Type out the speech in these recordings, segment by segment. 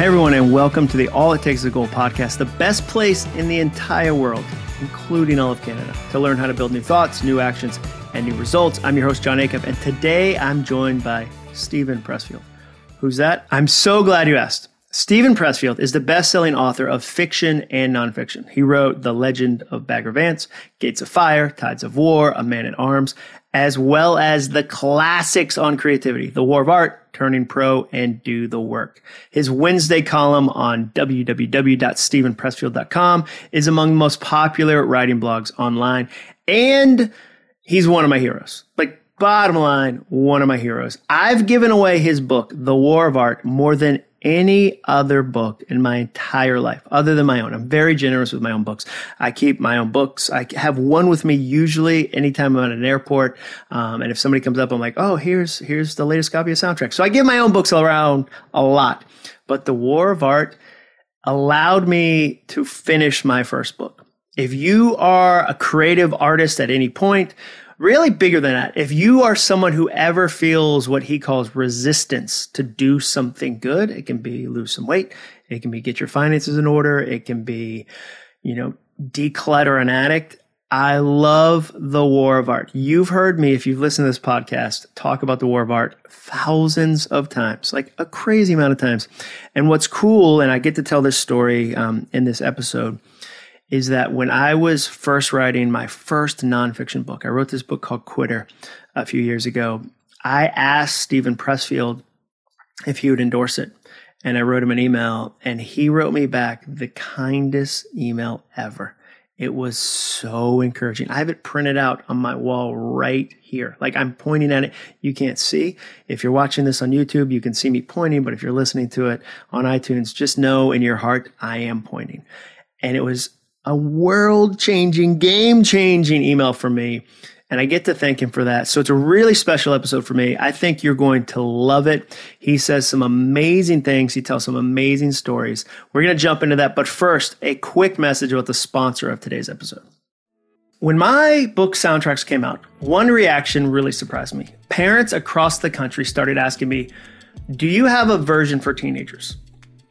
Hey, everyone, and welcome to the All It Takes is a Goal podcast, the best place in the entire world, including all of Canada, to learn how to build new thoughts, new actions, and new results. I'm your host, Jon Acuff, and today I'm joined by Steven Pressfield. Who's that? I'm so glad you asked. Steven Pressfield is the best-selling author of fiction and nonfiction. He wrote The Legend of Bagger Vance, Gates of Fire, Tides of War, A Man at Arms, as well as the classics on creativity, The War of Art, Turning Pro, and Do the Work. His Wednesday column on www.stevenpressfield.com is among the most popular writing blogs online, and he's one of my heroes. Like, bottom line, one of my heroes. I've given away his book, The War of Art, more than any other book in my entire life other than my own. I'm very generous with my own books. I keep my own books. I have one with me usually anytime I'm at an airport. Um, and if somebody comes up, I'm like, oh, here's, here's the latest copy of soundtrack. So I give my own books around a lot, but the war of art allowed me to finish my first book. If you are a creative artist at any point, really bigger than that. If you are someone who ever feels what he calls resistance to do something good, it can be lose some weight. It can be get your finances in order. It can be, you know, declutter an addict. I love the war of art. You've heard me, if you've listened to this podcast, talk about the war of art thousands of times, like a crazy amount of times. And what's cool, and I get to tell this story um, in this episode, is that when I was first writing my first nonfiction book, I wrote this book called Quitter a few years ago. I asked Steven Pressfield if he would endorse it. And I wrote him an email, and he wrote me back the kindest email ever. It was so encouraging. I have it printed out on my wall right here. Like I'm pointing at it. You can't see. If you're watching this on YouTube, you can see me pointing, but if you're listening to it on iTunes, just know in your heart, I am pointing. And it was a world changing, game changing email from me. And I get to thank him for that. So it's a really special episode for me. I think you're going to love it. He says some amazing things. He tells some amazing stories. We're going to jump into that. But first, a quick message about the sponsor of today's episode. When my book soundtracks came out, one reaction really surprised me. Parents across the country started asking me, Do you have a version for teenagers?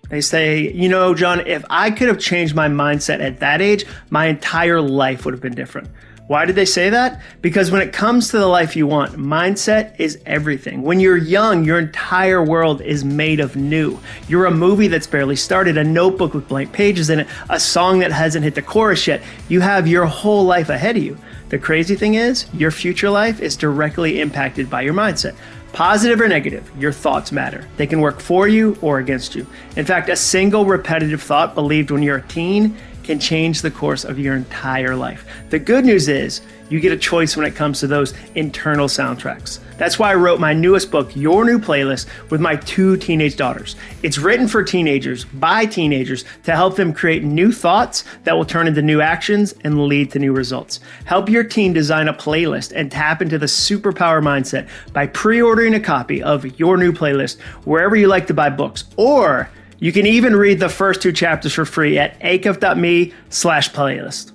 They say, you know, John, if I could have changed my mindset at that age, my entire life would have been different. Why did they say that? Because when it comes to the life you want, mindset is everything. When you're young, your entire world is made of new. You're a movie that's barely started, a notebook with blank pages in it, a song that hasn't hit the chorus yet. You have your whole life ahead of you. The crazy thing is, your future life is directly impacted by your mindset. Positive or negative, your thoughts matter. They can work for you or against you. In fact, a single repetitive thought believed when you're a teen can change the course of your entire life. The good news is, you get a choice when it comes to those internal soundtracks. That's why I wrote my newest book, Your New Playlist, with my two teenage daughters. It's written for teenagers by teenagers to help them create new thoughts that will turn into new actions and lead to new results. Help your teen design a playlist and tap into the superpower mindset by pre ordering a copy of Your New Playlist wherever you like to buy books. Or you can even read the first two chapters for free at acuff.me slash playlist.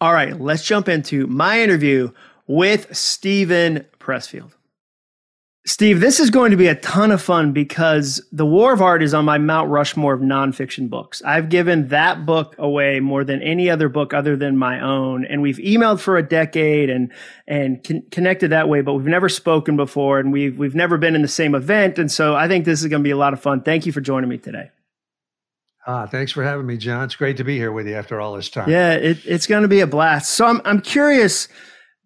All right, let's jump into my interview with Steven Pressfield. Steve, this is going to be a ton of fun because The War of Art is on my Mount Rushmore of nonfiction books. I've given that book away more than any other book other than my own. And we've emailed for a decade and, and con- connected that way, but we've never spoken before and we've, we've never been in the same event. And so I think this is going to be a lot of fun. Thank you for joining me today. Ah, thanks for having me, John. It's great to be here with you after all this time. Yeah, it, it's going to be a blast. So I'm, I'm curious.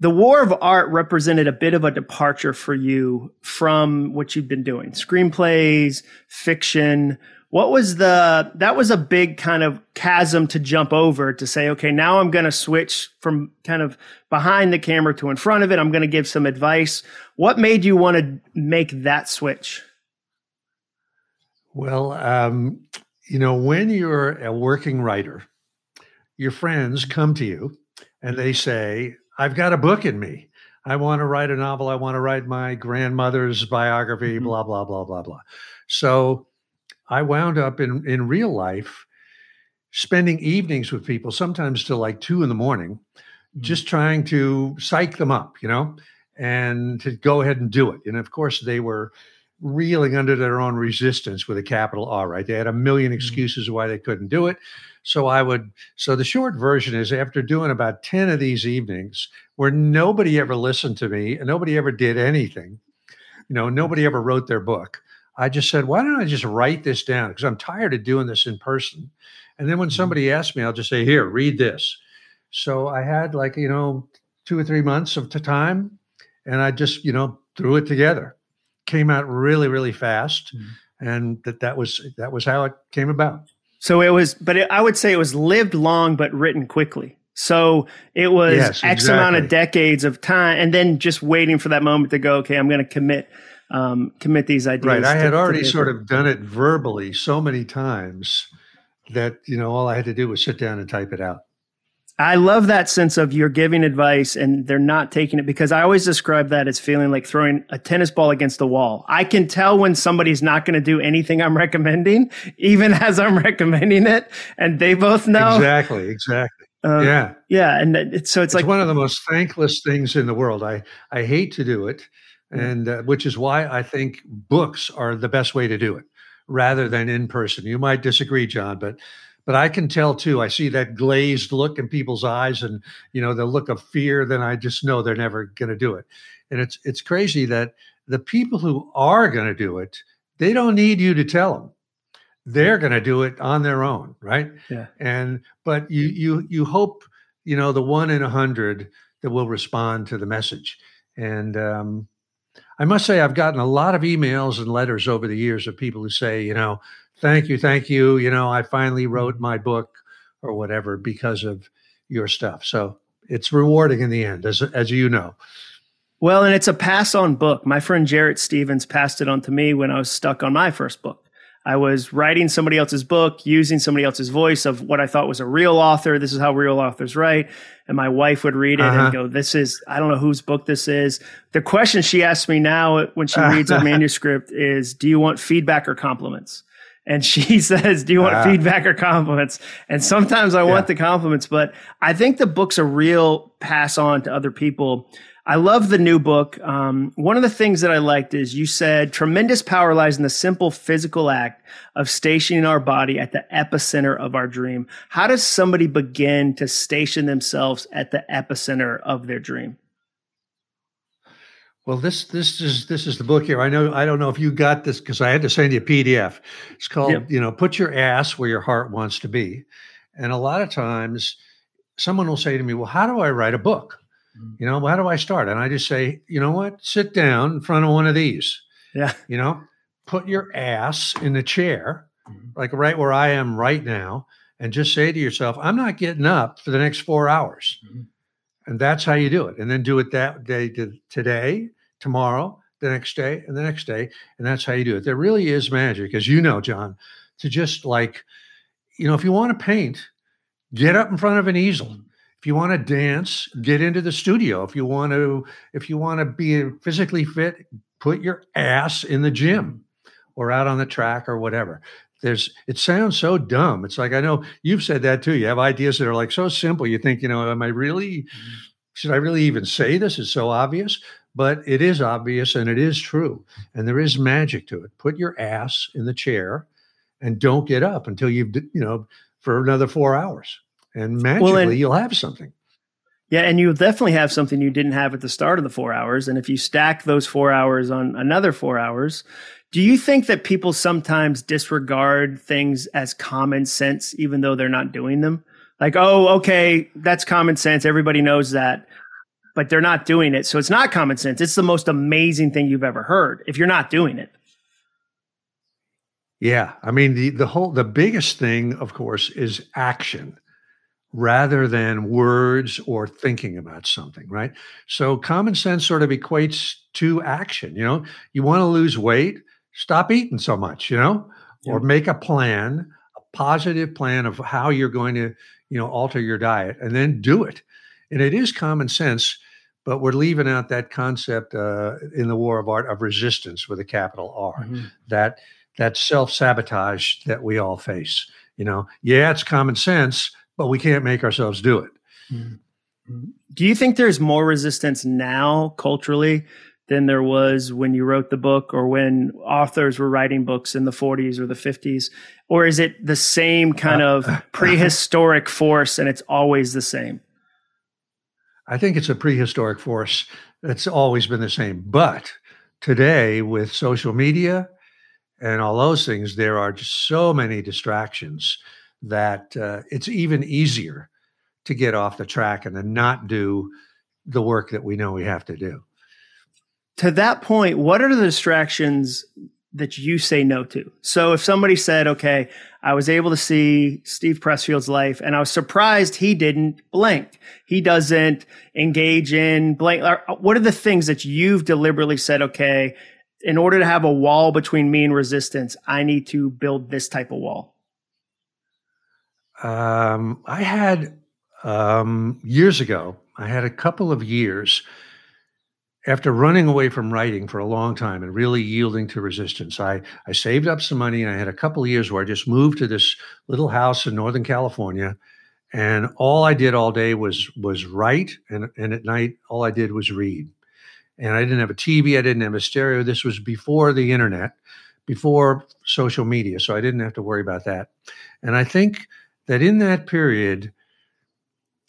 The War of Art represented a bit of a departure for you from what you've been doing screenplays, fiction. What was the, that was a big kind of chasm to jump over to say, okay, now I'm going to switch from kind of behind the camera to in front of it. I'm going to give some advice. What made you want to make that switch? Well, um, you know, when you're a working writer, your friends come to you and they say, I've got a book in me. I want to write a novel. I want to write my grandmother's biography, mm-hmm. blah, blah, blah, blah, blah. So I wound up in, in real life spending evenings with people, sometimes till like two in the morning, mm-hmm. just trying to psych them up, you know, and to go ahead and do it. And of course, they were reeling under their own resistance with a capital R, right? They had a million Mm-hmm. excuses why they couldn't do it. So I would, so the short version is after doing about 10 of these evenings where nobody ever listened to me and nobody ever did anything, you know, nobody ever wrote their book. I just said, why don't I just write this down? Because I'm tired of doing this in person. And then when somebody asks me, I'll just say, here, read this. So I had like, you know, two or three months of time and I just, you know, threw it together. Came out really, really fast. Mhm. And that, that was that was how it came about. So it was, but it, I would say it was lived long but written quickly. So it was Yes, X amount of decades of time, and then just waiting for that moment to go. Okay, I'm going to commit, um, commit these ideas. Right. I had to already sort of done it verbally so many times that, you know, all I had to do was sit down and type it out. I love that sense of you're giving advice and they're not taking it because I always describe that as feeling like throwing a tennis ball against the wall. I can tell when somebody's not going to do anything I'm recommending, even as I'm recommending it, and they both know. Exactly. Exactly. Uh, yeah. yeah, and it's, so it's, It's like one of the most thankless things in the world. I, I hate to do it. And uh, which is why I think books are the best way to do it rather than in person. You might disagree, John, but but I can tell too. I see that glazed look in people's eyes, and you know the look of fear. Then I just know they're never going to do it. And it's it's crazy that the people who are going to do it, they don't need you to tell them. They're going to do it on their own, right? Yeah. And but you you you hope you know the one in a hundred that will respond to the message. And um, I must say, I've gotten a lot of emails and letters over the years of people who say, you know, thank you, thank you. You know, I finally wrote my book or whatever because of your stuff. So it's rewarding in the end, as as you know. Well, and it's a pass on book. My friend Jarrett Stevens passed it on to me when I was stuck on my first book. I was writing somebody else's book, using somebody else's voice of what I thought was a real author. This is how real authors write. And my wife would read it Uh-huh. and go, This is, I don't know whose book this is. The question she asks me now when she reads a manuscript is, Do you want feedback or compliments? And she says, Do you want Ah. feedback or compliments? And sometimes I want the compliments, but I think the book's a real pass on to other people. I love the new book. Um, one of the things that I liked is you said tremendous power lies in the simple physical act of stationing our body at the epicenter of our dream. How does somebody begin to station themselves at the epicenter of their dream? Well, this this is this is the book here. I know I don't know if you got this because I had to send you a PDF. It's called, Yep. you know, put your ass where your heart wants to be. And a lot of times someone will say to me, Well, how do I write a book? Mhm. You know, how do I start? And I just say, you know what? Sit down in front of one of these. Yeah. You know, put your ass in the chair, Mhm. like right where I am right now, and just say to yourself, I'm not getting up for the next four hours. Mhm. And that's how you do it. And then do it that day to today, tomorrow, the next day, and the next day. And that's how you do it. There really is magic, as you know, John, to just like, you know, if you want to paint, get up in front of an easel. Mm-hmm. If you want to dance, get into the studio. If you want to, if you want to be physically fit, put your ass in the gym mm-hmm. or out on the track or whatever. There's it sounds so dumb. It's like I know you've said that too. You have ideas that are like so simple. You think, you know, am I really mm-hmm. should I really even say this? It's so obvious, but it is obvious and it is true. And there is magic to it. Put your ass in the chair and don't get up until you've, you know, for another four hours. And magically and- you'll have something. Yeah, and you'll definitely have something you didn't have at the start of the four hours. And if you stack those four hours on another four hours, do you think that people sometimes disregard things as common sense, even though they're not doing them? Like, oh, okay, that's common sense. Everybody knows that, but they're not doing it. So it's not common sense. It's the most amazing thing you've ever heard if you're not doing it. Yeah. I mean, the, the whole, the biggest thing, of course, is action rather than words or thinking about something, right? So common sense sort of equates to action. You know, you want to lose weight, stop eating so much, you know, or make a plan, a positive plan of how you're going to, you know, alter your diet and then do it. And it is common sense, but we're leaving out that concept uh, in the war of art of resistance with a capital R mm-hmm. that that self sabotage that we all face. You know, yeah, it's common sense, but we can't make ourselves do it. Mm-hmm. Mm-hmm. Do you think there's more resistance now culturally than there was when you wrote the book or when authors were writing books in the 40s or the 50s? Or is it the same kind uh, of prehistoric force and it's always the same? I think it's a prehistoric force that's always been the same. But today, with social media and all those things, there are just so many distractions that uh, it's even easier to get off the track and to not do the work that we know we have to do. To that point, what are the distractions that you say no to? So if somebody said, okay, I was able to see Steve Pressfield's life and I was surprised he didn't blank. He doesn't engage in blank. What are the things that you've deliberately said, okay, in order to have a wall between me and resistance, I need to build this type of wall? Um, I had um, years ago, I had a couple of years after running away from writing for a long time and really yielding to resistance. I, I saved up some money and I had a couple of years where I just moved to this little house in Northern California. And all I did all day was was write, and, and at night all I did was read. And I didn't have a TV, I didn't have a stereo. This was before the internet, before social media, so I didn't have to worry about that. And I think that in that period,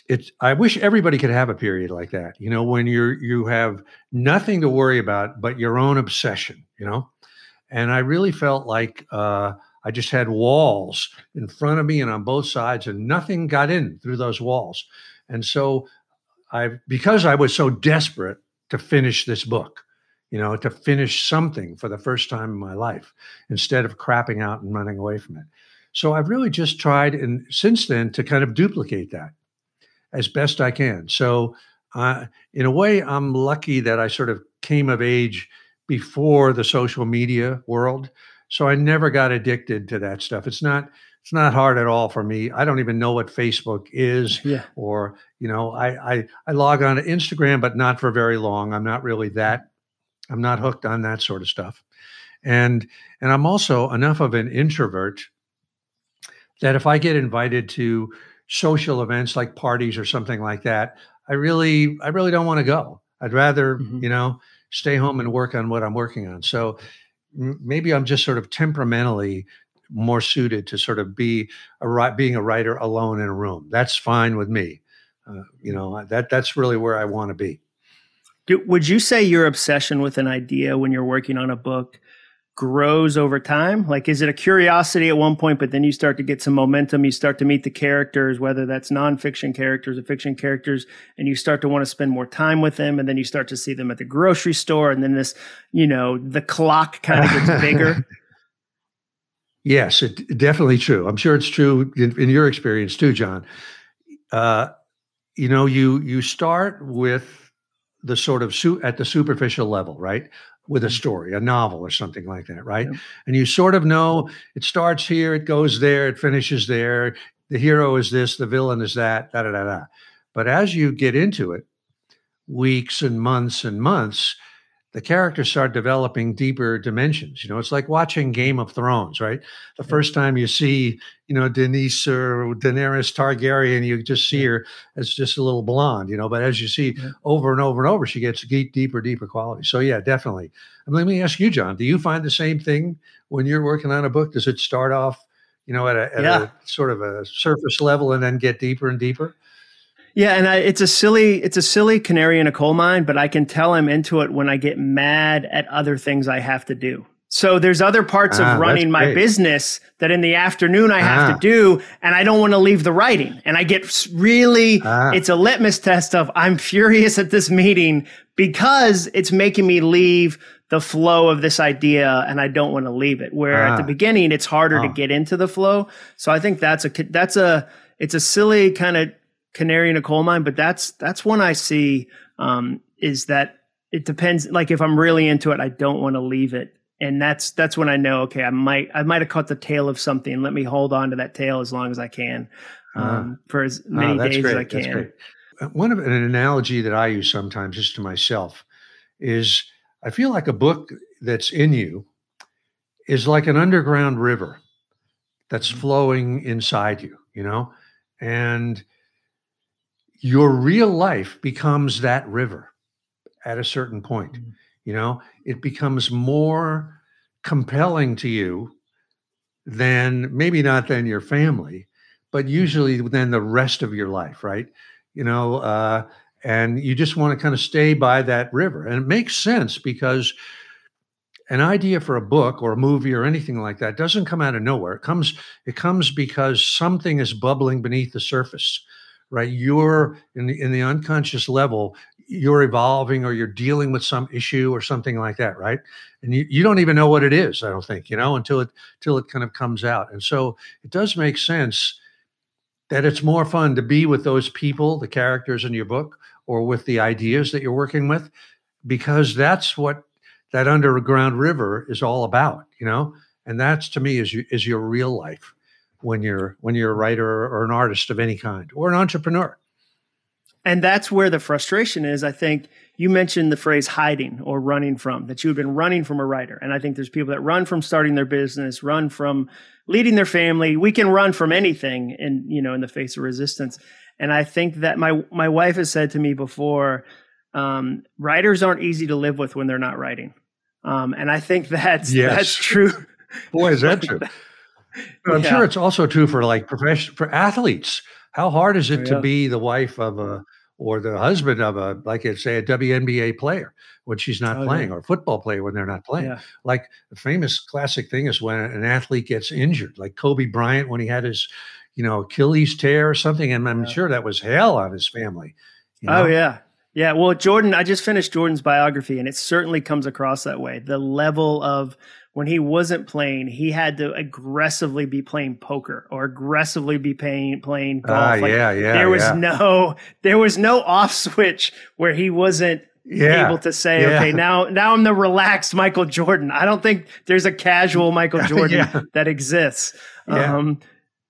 it's i wish everybody could have a period like that you know when you're you have nothing to worry about but your own obsession you know? And i really felt like uh, i just had walls in front of me and on both sides and nothing got in through those walls. And so i because i was so desperate to finish this book you know to finish something for the first time in my life instead of crapping out and running away from it. So i've really just tried and since then to kind of duplicate that as best I can. So, uh, in a way, I'm lucky that I sort of came of age before the social media world. So I never got addicted to that stuff. It's not it's not hard at all for me. I don't even know what Facebook is, yeah. or you know, I, I I log on to Instagram, but not for very long. I'm not really that. I'm not hooked on that sort of stuff, and and I'm also enough of an introvert that if I get invited to social events like parties or something like that, I really, I really don't want to go. I'd rather, mm-hmm. you know, stay home and work on what I'm working on. So maybe I'm just sort of temperamentally more suited to sort of be a being a writer alone in a room. That's fine with me. Uh, you know, that that's really where I want to be. Do, would you say your obsession with an idea when you're working on a book grows over time? Like, is it a curiosity at one point, but then you start to get some momentum? You start to meet the characters, whether that's nonfiction characters or fiction characters, and you start to want to spend more time with them. And then you start to see them at the grocery store. And then this, you know, the clock kind of gets bigger. Yes, it definitely true. I'm sure it's true in, in your experience too, John. Uh, you know, you you start with the sort of su- at the superficial level, right? With a story, a novel or something like that, right? Yeah. And you sort of know it starts here, it goes there, it finishes there. The hero is this, the villain is that, da da da da. But as you get into it, weeks and months and months, the characters start developing deeper dimensions. You know, it's like watching Game of Thrones, right? The first time you see, you know, Denise or Daenerys Targaryen, you just see her as just a little blonde, you know. But as you see yeah. over and over and over, she gets deep, deeper, deeper quality. So yeah, definitely. And let me ask you, John, do you find the same thing when you're working on a book? Does it start off, you know, at a, at yeah. a sort of a surface level and then get deeper and deeper? Yeah, and I, it's a silly it's a silly canary in a coal mine, but I can tell I'm into it when I get mad at other things I have to do. So there's other parts ah, of running my business that in the afternoon I have ah. to do, and I don't want to leave the writing. And I get really, ah. it's a litmus test of I'm furious at this meeting because it's making me leave the flow of this idea and I don't want to leave it. Where at the ah. beginning it's harder to ah. get into the flow. So I think that's a, that's a, it's a silly kind of canary in a coal mine, but that's that's one I see um, is that it depends. Like if I'm really into it, I don't want to leave it, and that's that's when I know okay, I might I might have caught the tail of something. Let me hold on to that tail as long as I can ah. um, uh, for as ah, many uh, days great. as I can. Uh, one of an analogy that I use sometimes, just to myself, is I feel like a book that's in you is like an underground river that's mm-hmm. flowing inside you, you know, and your real life becomes that river at a certain point. Mm-hmm. you know, it becomes more compelling to you than maybe not than your family, but usually than the rest of your life, right? You know, uh, and you just want to kind of stay by that river. And it makes sense because an idea for a book or a movie or anything like that doesn't come out of nowhere. It comes it comes because something is bubbling beneath the surface, right? You're in the in the unconscious level, you're evolving or you're dealing with some issue or something like that, right? And you, you don't even know what it is, I don't think, you know, until it until it kind of comes out. And so it does make sense that it's more fun to be with those people, the characters in your book, or with the ideas that you're working with, because that's what that underground river is all about, you know. And that's to me is is your real life when you're when you're a writer or an artist of any kind or an entrepreneur. And that's where the frustration is. I think you mentioned the phrase hiding or running from, that you have been running from a writer. And I think there's people that run from starting their business, run from leading their family. We can run from anything in, you know, in the face of resistance. And I think that my, my wife has said to me before, um, writers aren't easy to live with when they're not writing. Um, and I think that's, yes. that's true. Boy, is that true. I'm yeah. sure it's also true for like professional, for athletes. How hard is it oh, yeah. to be the wife of a, or the husband of a, like say, a WNBA player when she's not oh, playing, yeah. or a football player when they're not playing. Like the famous classic thing is when an athlete gets injured, like Kobe Bryant when he had his, you know, Achilles tear or something, and I'm sure that was hell on his family. You oh, know? Oh yeah, yeah. Well, Jordan, I just finished Jordan's biography, and it certainly comes across that way. The level of when he wasn't playing, he had to aggressively be playing poker or aggressively be playing playing golf. Ah, like, yeah, yeah. There was yeah. no there was no off switch where he wasn't yeah, able to say, yeah. okay, now now I'm the relaxed Michael Jordan. I don't think there's a casual Michael Jordan yeah. that exists. Um,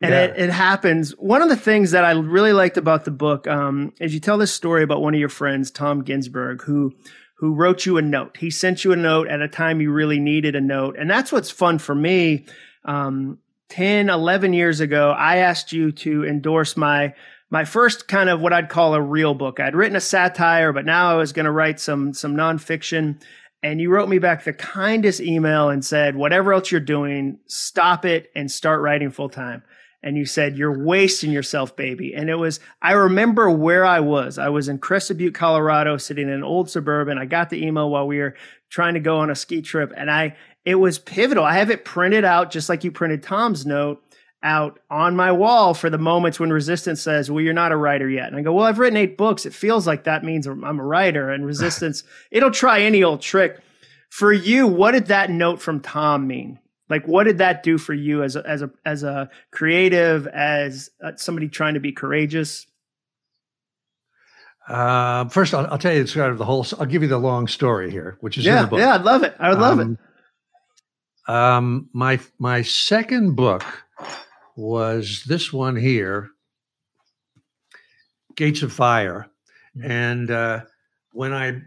and it, it, happens. One of the things that I really liked about the book um, is you tell this story about one of your friends, Tom Guinzburg, who who wrote you a note. He sent you a note at a time you really needed a note. And that's what's fun for me. Um, 10, 11 years ago, I asked you to endorse my my first kind of what I'd call a real book. I'd written a satire, but now I was going to write some some nonfiction. And you wrote me back the kindest email and said, whatever else you're doing, stop it and start writing full time and you said you're wasting yourself baby. And it was i remember where i was. I was in crested butte colorado sitting in an old suburban. I got the email while we were trying to go on a ski trip and i it was pivotal. I have it printed out just like you printed tom's note out on my wall for the moments when resistance says well you're not a writer yet. And i go well i've written eight books. It feels like that means i'm a writer. And resistance it'll try any old trick. For you what did that note from tom mean like, what did that do for you as a, as a as a creative, as uh, somebody trying to be courageous? Uh, first, I'll, I'll, tell you the sort of the whole. I'll give you the long story here, which is yeah, in the book. Yeah, I'd love it. I would love um, it. Um, my my second book was this one here, Gates of Fire, mm-hmm. and uh, when I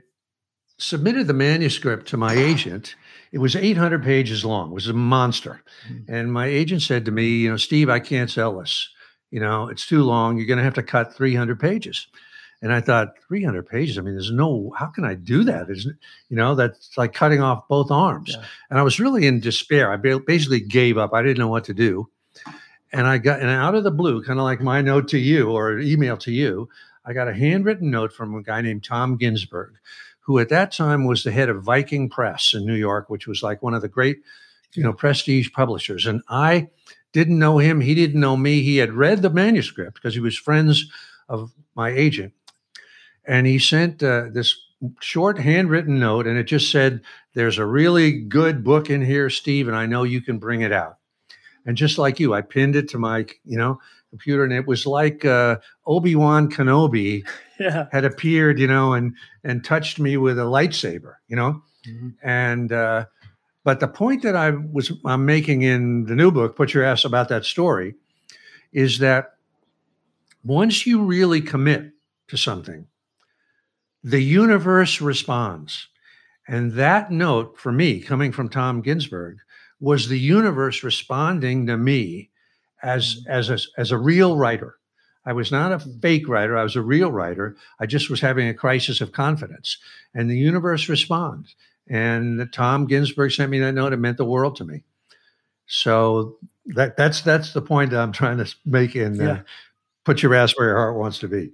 submitted the manuscript to my agent, it was 800 pages long. It was a monster. Mm-hmm. And my agent said to me, you know, Steve, I can't sell this. You know, it's too long. You're going to have to cut 300 pages. And I thought, 300 pages? I mean, there's no, how can I do that? Isn't, you know, that's like cutting off both arms. Yeah. And I was really in despair. I basically gave up. I didn't know what to do. And I got, and out of the blue, kind of like my note to you or email to you, I got a handwritten note from a guy named Tom Guinzburg, who at that time was the head of Viking Press in New York, which was like one of the great, you know, prestige publishers. And I didn't know him. He didn't know me. He had read the manuscript because he was friends of my agent. And he sent uh, this short handwritten note, and it just said, There's a really good book in here, Steve, and I know you can bring it out. And just like you, I pinned it to my, you know, computer, and it was like uh, Obi Wan Kenobi yeah. had appeared, you know, and and touched me with a lightsaber, you know, mm-hmm. and uh, but the point that I was I'm making in the new book, put your ass about that story, is that once you really commit to something, the universe responds. And that note for me, coming from Tom Guinzburg, was the universe responding to me as mm-hmm. as a, as a real writer. I was not a mm-hmm. fake writer. I was a real writer. I just was having a crisis of confidence, and the universe responds. And Tom Guinzburg sent me that note. It meant the world to me. So that that's that's the point that I'm trying to make in uh, yeah. put your ass where your heart wants to be.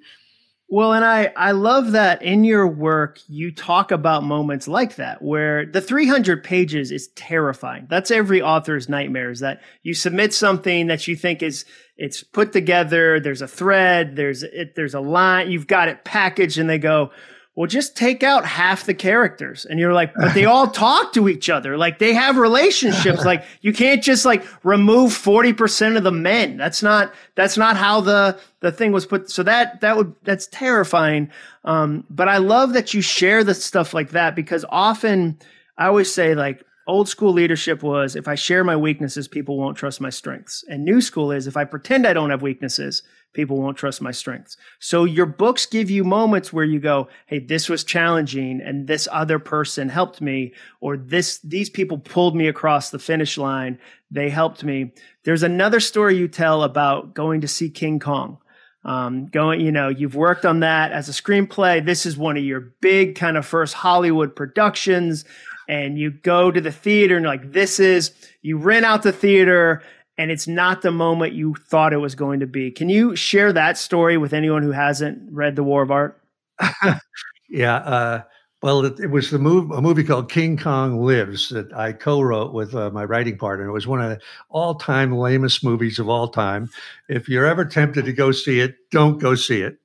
Well, and I, I love that in your work, you talk about moments like that where the 300 pages is terrifying. That's every author's nightmare is that you submit something that you think is, it's put together. There's a thread. There's, it, there's a line. You've got it packaged and they go, well, just take out half the characters. And you're like, but they all talk to each other. Like they have relationships. like you can't just like remove 40% of the men. That's not, that's not how the, the thing was put. So that, that would, that's terrifying. Um, but I love that you share the stuff like that because often I always say like, Old school leadership was if I share my weaknesses, people won't trust my strengths. And new school is if I pretend I don't have weaknesses, people won't trust my strengths. So your books give you moments where you go, Hey, this was challenging and this other person helped me or this, these people pulled me across the finish line. They helped me. There's another story you tell about going to see King Kong. Um, going, you know, you've worked on that as a screenplay. This is one of your big kind of first Hollywood productions and you go to the theater and like, this is, you rent out the theater and it's not the moment you thought it was going to be. Can you share that story with anyone who hasn't read The War of Art? yeah. Uh, well, it, it, was the move, a movie called King Kong Lives that I co-wrote with uh, my writing partner. It was one of the all-time lamest movies of all time. If you're ever tempted to go see it, don't go see it.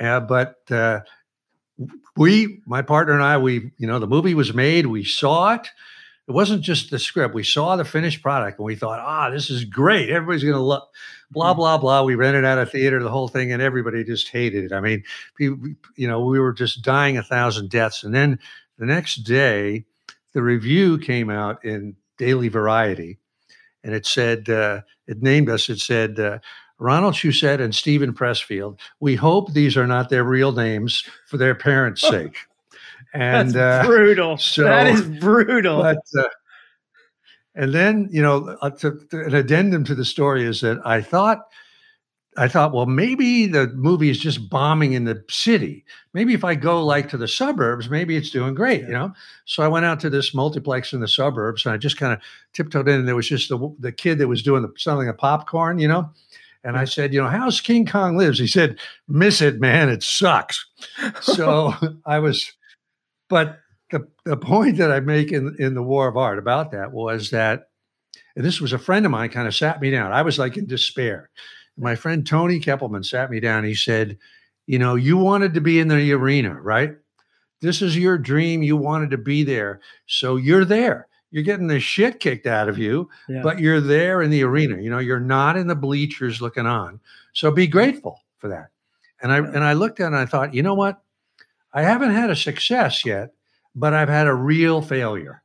Uh, but uh, we, my partner and I, we, you know, the movie was made, we saw it. It wasn't just the script. We saw the finished product and we thought, ah, this is great. Everybody's going to love, blah, mm-hmm. blah, blah. We rented out a theater, the whole thing, and everybody just hated it. I mean, you know, we were just dying a thousand deaths. And then the next day, the review came out in Daily Variety and it said, uh, it named us, it said, uh, Ronald Shusett and Steven Pressfield. We hope these are not their real names for their parents' sake. And That's uh, brutal. So, that is brutal. But, uh, and then, you know, uh, to, to, an addendum to the story is that I thought, I thought, well, maybe the movie is just bombing in the city. Maybe if I go like to the suburbs, maybe it's doing great, you know. So I went out to this multiplex in the suburbs, and I just kind of tiptoed in, and there was just the the kid that was doing the selling a popcorn, you know. And I said, you know, how's King Kong lives? He said, miss it, man. It sucks. So I was, but the, the point that I make in, in the War of Art about that was that, and this was a friend of mine kind of sat me down. I was like in despair. My friend Tony Keppelman sat me down. He said, you know, you wanted to be in the arena, right? This is your dream. You wanted to be there. So you're there you're getting the shit kicked out of you, yeah. but you're there in the arena. You know, you're not in the bleachers looking on. So be grateful for that. And I and I looked at it and I thought, you know what? I haven't had a success yet, but I've had a real failure.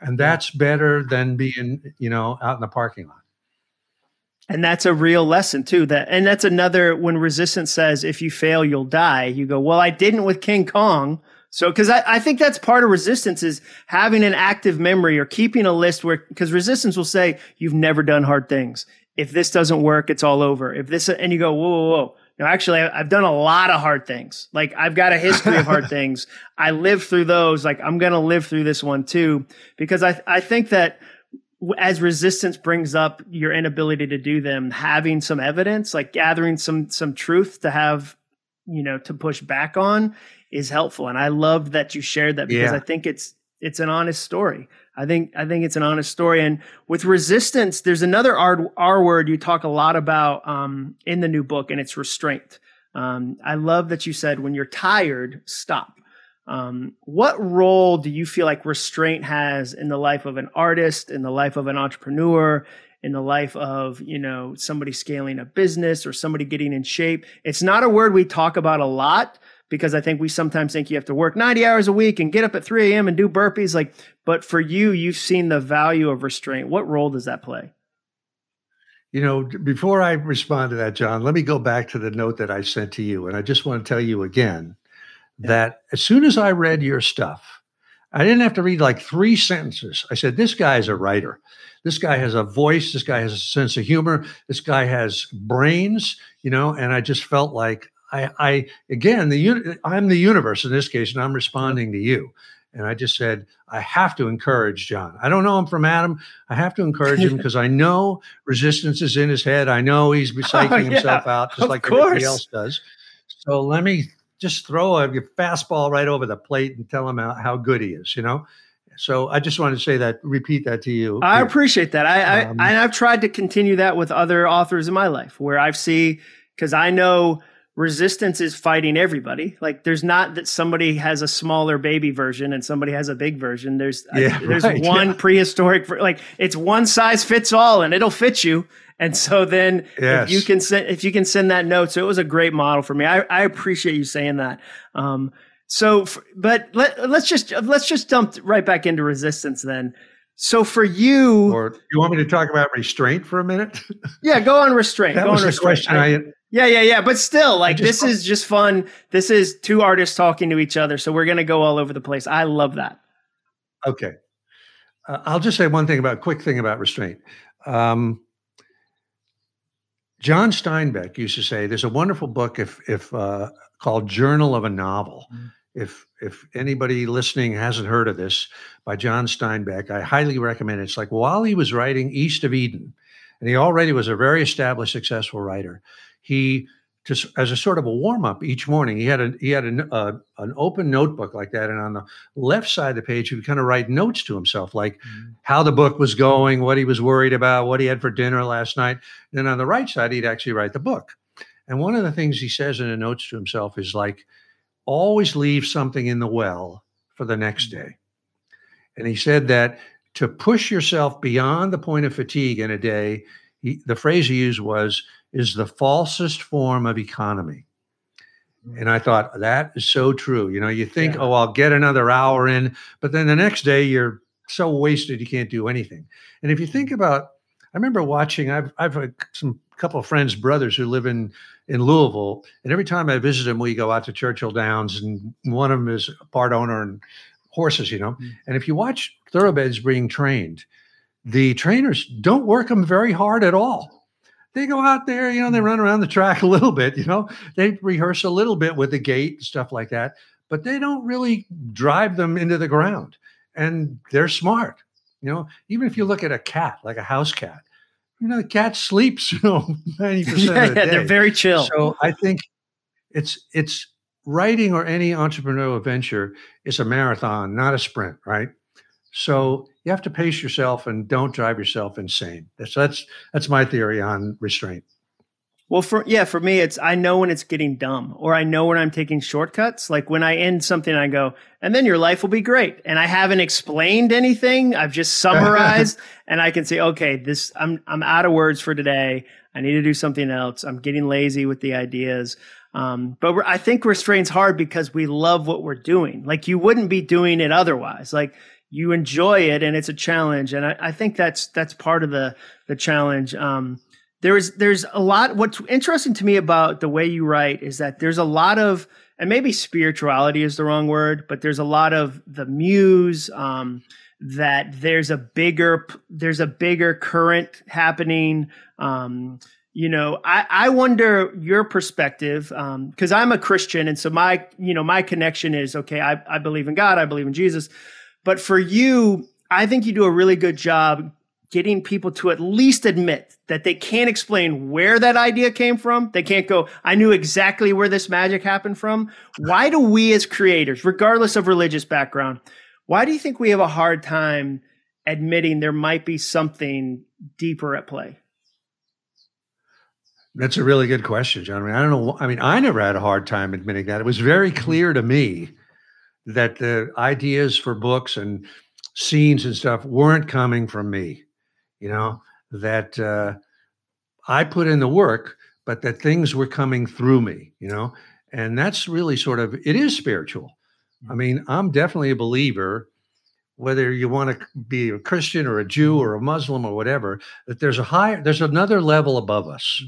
And that's better than being, you know, out in the parking lot. And that's a real lesson too. That and that's another when resistance says if you fail, you'll die. You go, well, I didn't with King Kong. So, because I, I think that's part of resistance is having an active memory or keeping a list where, because resistance will say, you've never done hard things. If this doesn't work, it's all over. If this, and you go, whoa, whoa, whoa. No, actually, I've done a lot of hard things. Like I've got a history of hard things. I lived through those. Like I'm going to live through this one too, because I, I think that as resistance brings up your inability to do them, having some evidence, like gathering some, some truth to have, you know, to push back on is helpful. And I love that you shared that because yeah. I think it's it's an honest story. I think I think it's an honest story. And with resistance, there's another R, R word you talk a lot about um, in the new book, and it's restraint. Um, I love that you said when you're tired, stop. Um, what role do you feel like restraint has in the life of an artist, in the life of an entrepreneur, in the life of you know somebody scaling a business or somebody getting in shape? It's not a word we talk about a lot, because I think we sometimes think you have to work 90 hours a week and get up at 3 a.m. and do burpees. Like, but for you, you've seen the value of restraint. What role does that play? You know, before I respond to that, John, let me go back to the note that I sent to you. And I just want to tell you again yeah. that as soon as I read your stuff, I didn't have to read like three sentences. I said, This guy is a writer. This guy has a voice. This guy has a sense of humor. This guy has brains, you know, and I just felt like I, I again, the I'm the universe in this case, and I'm responding to you. And I just said, I have to encourage John. I don't know him from Adam. I have to encourage him because I know resistance is in his head. I know he's psyching oh, yeah, himself out just like course. everybody else does. So let me just throw a fastball right over the plate and tell him how, how good he is, you know? So I just wanted to say that, repeat that to you. I appreciate that. I, um, I, I've tried to continue that with other authors in my life where I've see, because I know resistance is fighting everybody. Like there's not that somebody has a smaller baby version and somebody has a big version. There's yeah, I, there's right, one yeah. prehistoric like it's one size fits all and it'll fit you. And so then yes. if you can send if you can send that note, so it was a great model for me. I, I appreciate you saying that. Um, so, but let, let's just let's just dump right back into resistance then. So for you, or you want me to talk about restraint for a minute? yeah, go on restraint. that go was on restraint. question I, yeah, yeah, yeah. But still, like this is just fun. This is two artists talking to each other, so we're gonna go all over the place. I love that. Okay, uh, I'll just say one thing about quick thing about restraint. Um, John Steinbeck used to say, "There's a wonderful book if if uh, called Journal of a Novel." Mm-hmm. If if anybody listening hasn't heard of this by John Steinbeck, I highly recommend it. It's like while he was writing East of Eden, and he already was a very established, successful writer he just as a sort of a warm up each morning. He had a he had a, uh, an open notebook like that, and on the left side of the page, he would kind of write notes to himself, like mm-hmm. how the book was going, what he was worried about, what he had for dinner last night. And then on the right side, he'd actually write the book. And one of the things he says in the notes to himself is like, always leave something in the well for the next mm-hmm. day. And he said that to push yourself beyond the point of fatigue in a day, he, the phrase he used was is the falsest form of economy. Mm-hmm. And I thought that is so true. You know, you think, yeah. oh, I'll get another hour in, but then the next day you're so wasted you can't do anything. And if you think mm-hmm. about, I remember watching. I've I've a, some couple of friends, brothers who live in in Louisville, and every time I visit him, we go out to Churchill Downs, and one of them is a part owner and horses. You know, mm-hmm. and if you watch thoroughbreds being trained, the trainers don't work them very hard at all they go out there, you know, they mm. run around the track a little bit, you know, they rehearse a little bit with the gait and stuff like that, but they don't really drive them into the ground. And they're smart. You know, even if you look at a cat, like a house cat, you know, the cat sleeps, you know, 90% yeah, of the yeah. They're very chill. So I think it's it's writing or any entrepreneurial venture is a marathon, not a sprint, right? So you have to pace yourself and don't drive yourself insane. That's that's that's my theory on restraint. Well, for yeah, for me, it's I know when it's getting dumb, or I know when I'm taking shortcuts. Like when I end something, I go, and then your life will be great. And I haven't explained anything. I've just summarized, and I can say, okay, this I'm I'm out of words for today. I need to do something else. I'm getting lazy with the ideas. Um, but I think restraint's hard because we love what we're doing. Like you wouldn't be doing it otherwise. Like you enjoy it and it's a challenge. And I, I think that's, that's part of the, the challenge. Um, there's, there's a lot, what's interesting to me about the way you write is that there's a lot of, and maybe spirituality is the wrong word, but there's a lot of the muse, um, that there's a bigger, there's a bigger current happening. Um, you know i i wonder your perspective because um, i'm a christian and so my you know my connection is okay I, I believe in god i believe in jesus but for you, I think you do a really good job getting people to at least admit that they can't explain where that idea came from. They can't go, I knew exactly where this magic happened from. Why do we as creators, regardless of religious background, why do you think we have a hard time admitting there might be something deeper at play? That's a really good question, John. I mean, I don't know. I mean, I never had a hard time admitting that. It was very clear to me that the ideas for books and scenes and stuff weren't coming from me, you know, that uh, I put in the work, but that things were coming through me, you know, and that's really sort of it is spiritual. I mean, I'm definitely a believer, whether you want to be a Christian or a Jew or a Muslim or whatever, that there's a higher, there's another level above us,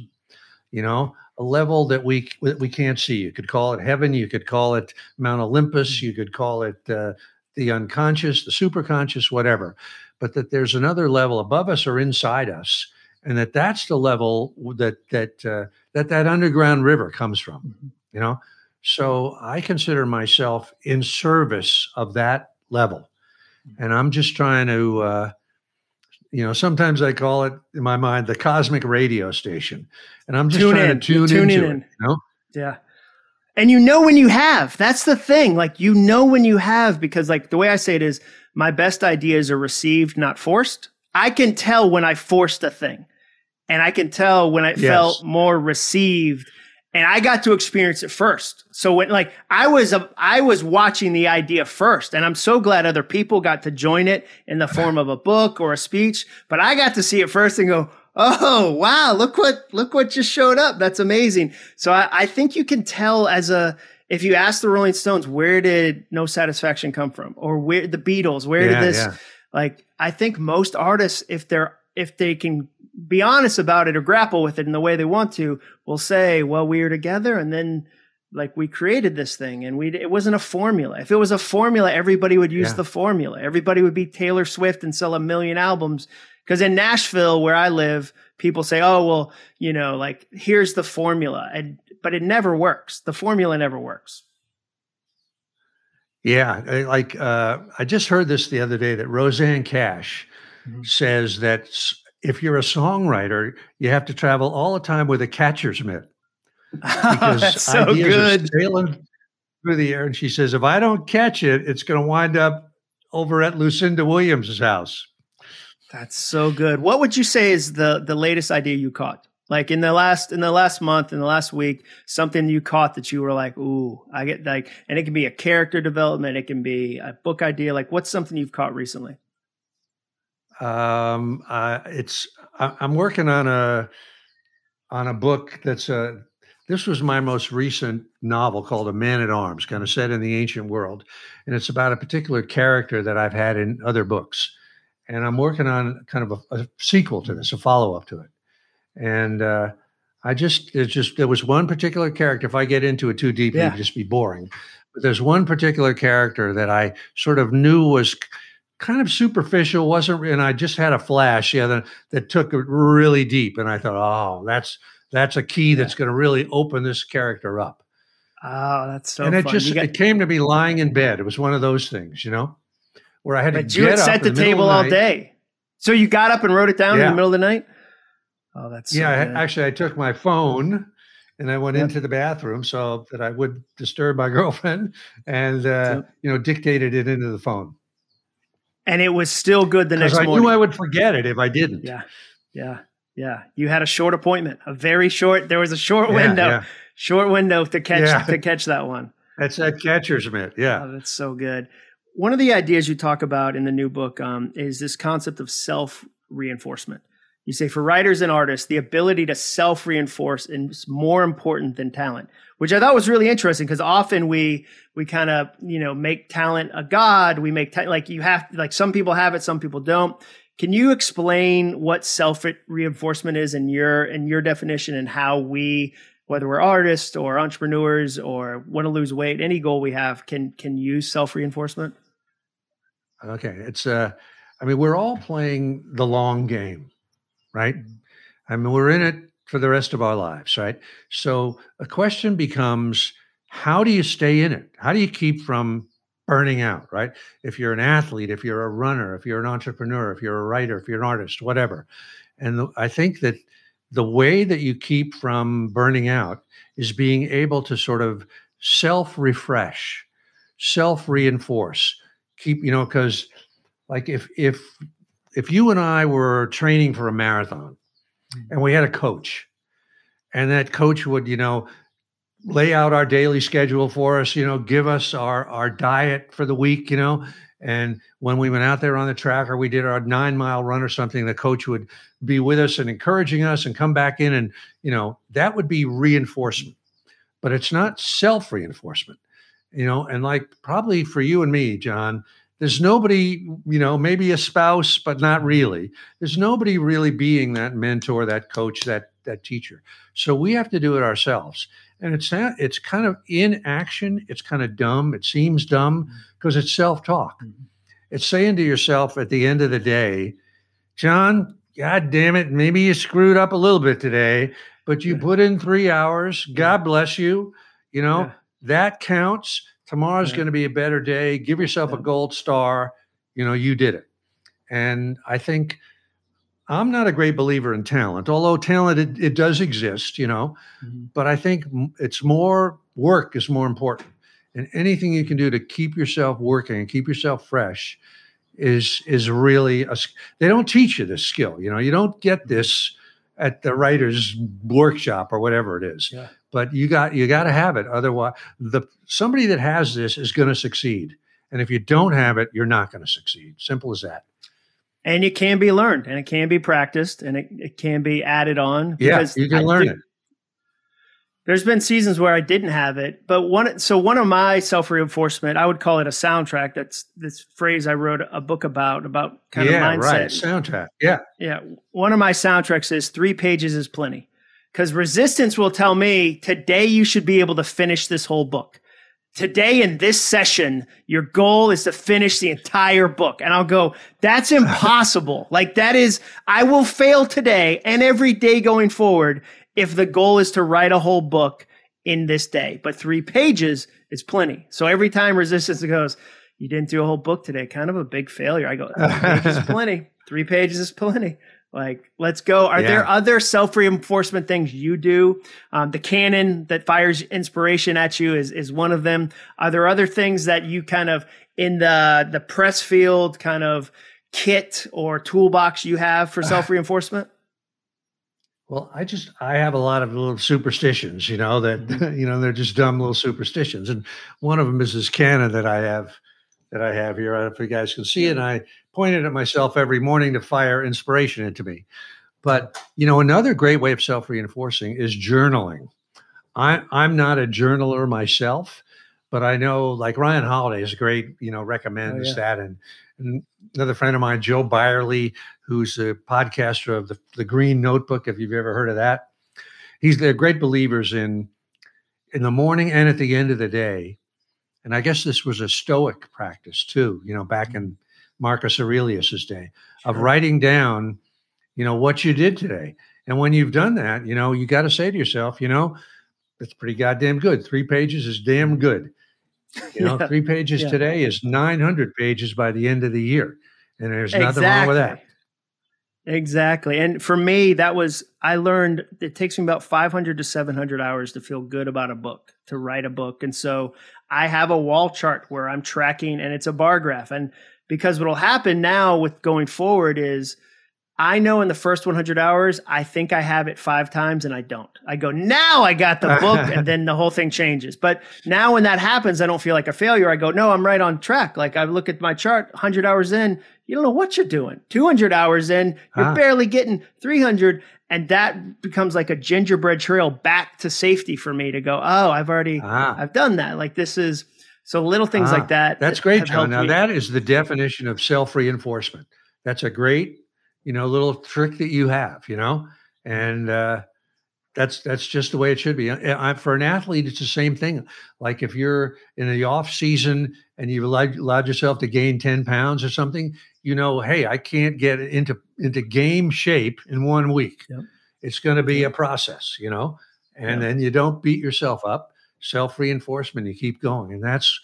you know, a level that we that we can't see. You could call it heaven. You could call it Mount Olympus. You could call it uh, the unconscious, the superconscious, whatever. But that there's another level above us or inside us, and that that's the level that that uh, that that underground river comes from. Mm-hmm. You know, so I consider myself in service of that level. And I'm just trying to, uh, you know, sometimes I call it in my mind the cosmic radio station. And I'm just Tune trying in. to tune You're into tuning it. in. You know? Yeah. And you know when you have. That's the thing. Like you know when you have because like the way I say it is my best ideas are received, not forced. I can tell when I forced a thing. And I can tell when it Yes. felt more received. And I got to experience it first. So when like I was a, I was watching the idea first and I'm so glad other people got to join it in the form of a book or a speech, but I got to see it first and go, Oh, wow. Look what, look what just showed up. That's amazing. So I, I think you can tell as a, if you ask the Rolling Stones, where did No Satisfaction come from? Or where the Beatles, where Yeah, did this, yeah. like, I think most artists, if they're, if they can be honest about it or grapple with it in the way they want to, will say, well, we were together and then like we created this thing and we, it wasn't a formula. If it was a formula, everybody would use Yeah. the formula. Everybody would be Taylor Swift and sell a million albums. Cause in Nashville, where I live, people say, oh, well, you know, like here's the formula. And, but it never works. The formula never works. Yeah, like uh, I just heard this the other day that Rosanne Cash Mhm. says that if you're a songwriter, you have to travel all the time with a catcher's mitt because That's so ideas good. are sailing through the air. And she says, if I don't catch it, it's going to wind up over at Lucinda Williams' house. That's so good. What would you say is the the latest idea you caught? Like in the last in the last month, in the last week, something you caught that you were like, "Ooh, I get like," and it can be a character development, it can be a book idea. Like, what's something you've caught recently? Um, uh, it's I, I'm working on a on a book that's a. This was my most recent novel called A Man at Arms, kind of set in the ancient world, and it's about a particular character that I've had in other books, and I'm working on kind of a, a sequel to this, a follow up to it, and uh, I just it's just there was one particular character. If I get into it too deep, Yeah. it'd just be boring. But there's one particular character that I sort of knew was kind of superficial, wasn't, and I just had a flash, yeah, that, that took it really deep, and I thought, oh, that's that's a key that's going to really open this character up. Oh, that's so and it fun. just got- it came to me lying in bed. It was one of those things, you know, where I had but to you get had set the middle table the all night. day, so you got up and wrote it down in the middle of the night. Oh, that's so yeah, I, actually, I took my phone and I went Yep. into the bathroom so that I would disturb my girlfriend, and uh, Yep. you know, dictated it into the phone and it was still good the next I morning. knew I would forget it if I didn't. Yeah, yeah, yeah. You had a short appointment, a very short. There was a short Yeah, window, yeah. short window to catch Yeah. to catch that one. That's that catcher's mitt. Yeah. Oh, that's so good. One of the ideas you talk about in the new book um, is this concept of self reinforcement. You say for writers and artists, the ability to self reinforce is more important than talent, which I thought was really interesting because often we we kind of you know make talent a god. We make ta- like you have like some people have it, some people don't. Can you explain what self reinforcement is in your in your definition and how we whether we're artists or entrepreneurs or want to lose weight, any goal we have can can use self reinforcement. Okay. It's uh I mean, we're all playing the long game, right? I mean, we're in it for the rest of our lives, right? So a question becomes how do you stay in it? How do you keep from burning out, right? If you're an athlete, if you're a runner, if you're an entrepreneur, if you're a writer, if you're an artist, whatever. And the, I think that the way that you keep from burning out is being able to sort of self refresh, self reinforce, keep, you know, because like if, if, if you and I were training for a marathon hmm. and we had a coach and that coach would, you know, lay out our daily schedule for us, you know, give us our, our diet for the week, you know, and when we went out there on the track or we did our nine mile run or something, the coach would be with us and encouraging us and come back in. And, you know, that would be reinforcement, but it's not self reinforcement, you know, and like probably for you and me, Jon, there's nobody, you know, maybe a spouse, but not really. There's nobody really being that mentor, that coach, that that teacher. So we have to do it ourselves. And it's not, it's kind of in action. It's kind of dumb. It seems dumb because it's self-talk. Mhm. It's saying to yourself at the end of the day, Jon, God damn it, maybe you screwed up a little bit today, but you put in three hours. God bless you. You know, Yeah. That counts. Tomorrow's Yeah. going to be a better day. Give yourself a gold star. You know, you did it. And I think I'm not a great believer in talent, although talent it, it does exist, you know. Mhm. But I think it's more work is more important, and anything you can do to keep yourself working and keep yourself fresh is is really a. They don't teach you this skill, you know. You don't get this at the writer's workshop or whatever it is. Yeah. But you got you got to have it. Otherwise, the somebody that has this is going to succeed. And if you don't have it, you're not going to succeed. Simple as that. And it can be learned and it can be practiced and it, it can be added on. Yeah, you can I learn it. There's been seasons where I didn't have it, but one so one of my self reinforcement, I would call it a soundtrack. That's this phrase I wrote a book about about kind yeah, of mindset. right. Soundtrack. Yeah. Yeah. One of my soundtracks is three pages is plenty. Because resistance will tell me today you should be able to finish this whole book. Today in this session, your goal is to finish the entire book. And I'll go, that's impossible. like that is, I will fail today and every day going forward if the goal is to write a whole book in this day. But three pages is plenty. So every time resistance goes, you didn't do a whole book today, kind of a big failure. I go, three pages is plenty. Three pages is plenty. Like, let's go. Are there other self reinforcement things you do? Um, the cannon that fires inspiration at you is is one of them. Are there other things that you kind of in the the Pressfield kind of kit or toolbox you have for self reinforcement? Well, I just I have a lot of little superstitions, you know, that Mm-hmm. you know they're just dumb little superstitions, and one of them is this cannon that I have that I have here. I don't know if you guys can see it. And I point it at myself every morning to fire inspiration into me. But you know, another great way of self reinforcing is journaling. I I'm not a journaler myself, but I know like Ryan Holiday is great. You know, recommends Oh, yeah. that, and, and another friend of mine, Joe Byerly, who's a podcaster of the, the Green Notebook, if you've ever heard of that. He's they're great believers in in the morning and at the end of the day. And I guess this was a Stoic practice too, you know, back in Marcus Aurelius's day of Sure. writing down, you know, what you did today. And when you've done that, you know, you got to say to yourself, you know, that's pretty goddamn good. Three pages is damn good. You know, Yeah. three pages Yeah. today is 900 pages by the end of the year. And there's nothing wrong with that. Exactly. And for me, that was, I learned it takes me about 500 to 700 hours to feel good about a book, to write a book. And so I have a wall chart where I'm tracking and it's a bar graph. And because what'll happen now with going forward is I know in the first 100 hours, I think I have it five times and I don't. I go, now I got the book and then the whole thing changes. But now when that happens, I don't feel like a failure. I go, no, I'm right on track. Like I look at my chart, 100 hours in, you don't know what you're doing. 200 hours in, you're Ah. barely getting 300. And that becomes like a gingerbread trail back to safety for me to go, oh, I've already, Ah. I've done that. Like this is, so little things Ah, like that. That's great, Jon. Now me. that is the definition of self reinforcement. That's a great, you know, a little trick that you have, you know, and uh, that's that's just the way it should be. I, I- for an athlete, it's the same thing. Like if you're in the off season and you've allowed, allowed yourself to gain ten pounds or something, you know, hey, I can't get into into game shape in one week. Yep. It's going to be a process, you know, and Yep. then you don't beat yourself up. Self reinforcement, you keep going, and that's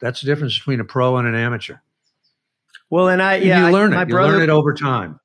that's the difference between a pro and an amateur. well, and I, And yeah, you I- learn my it. You brother, learn it over time.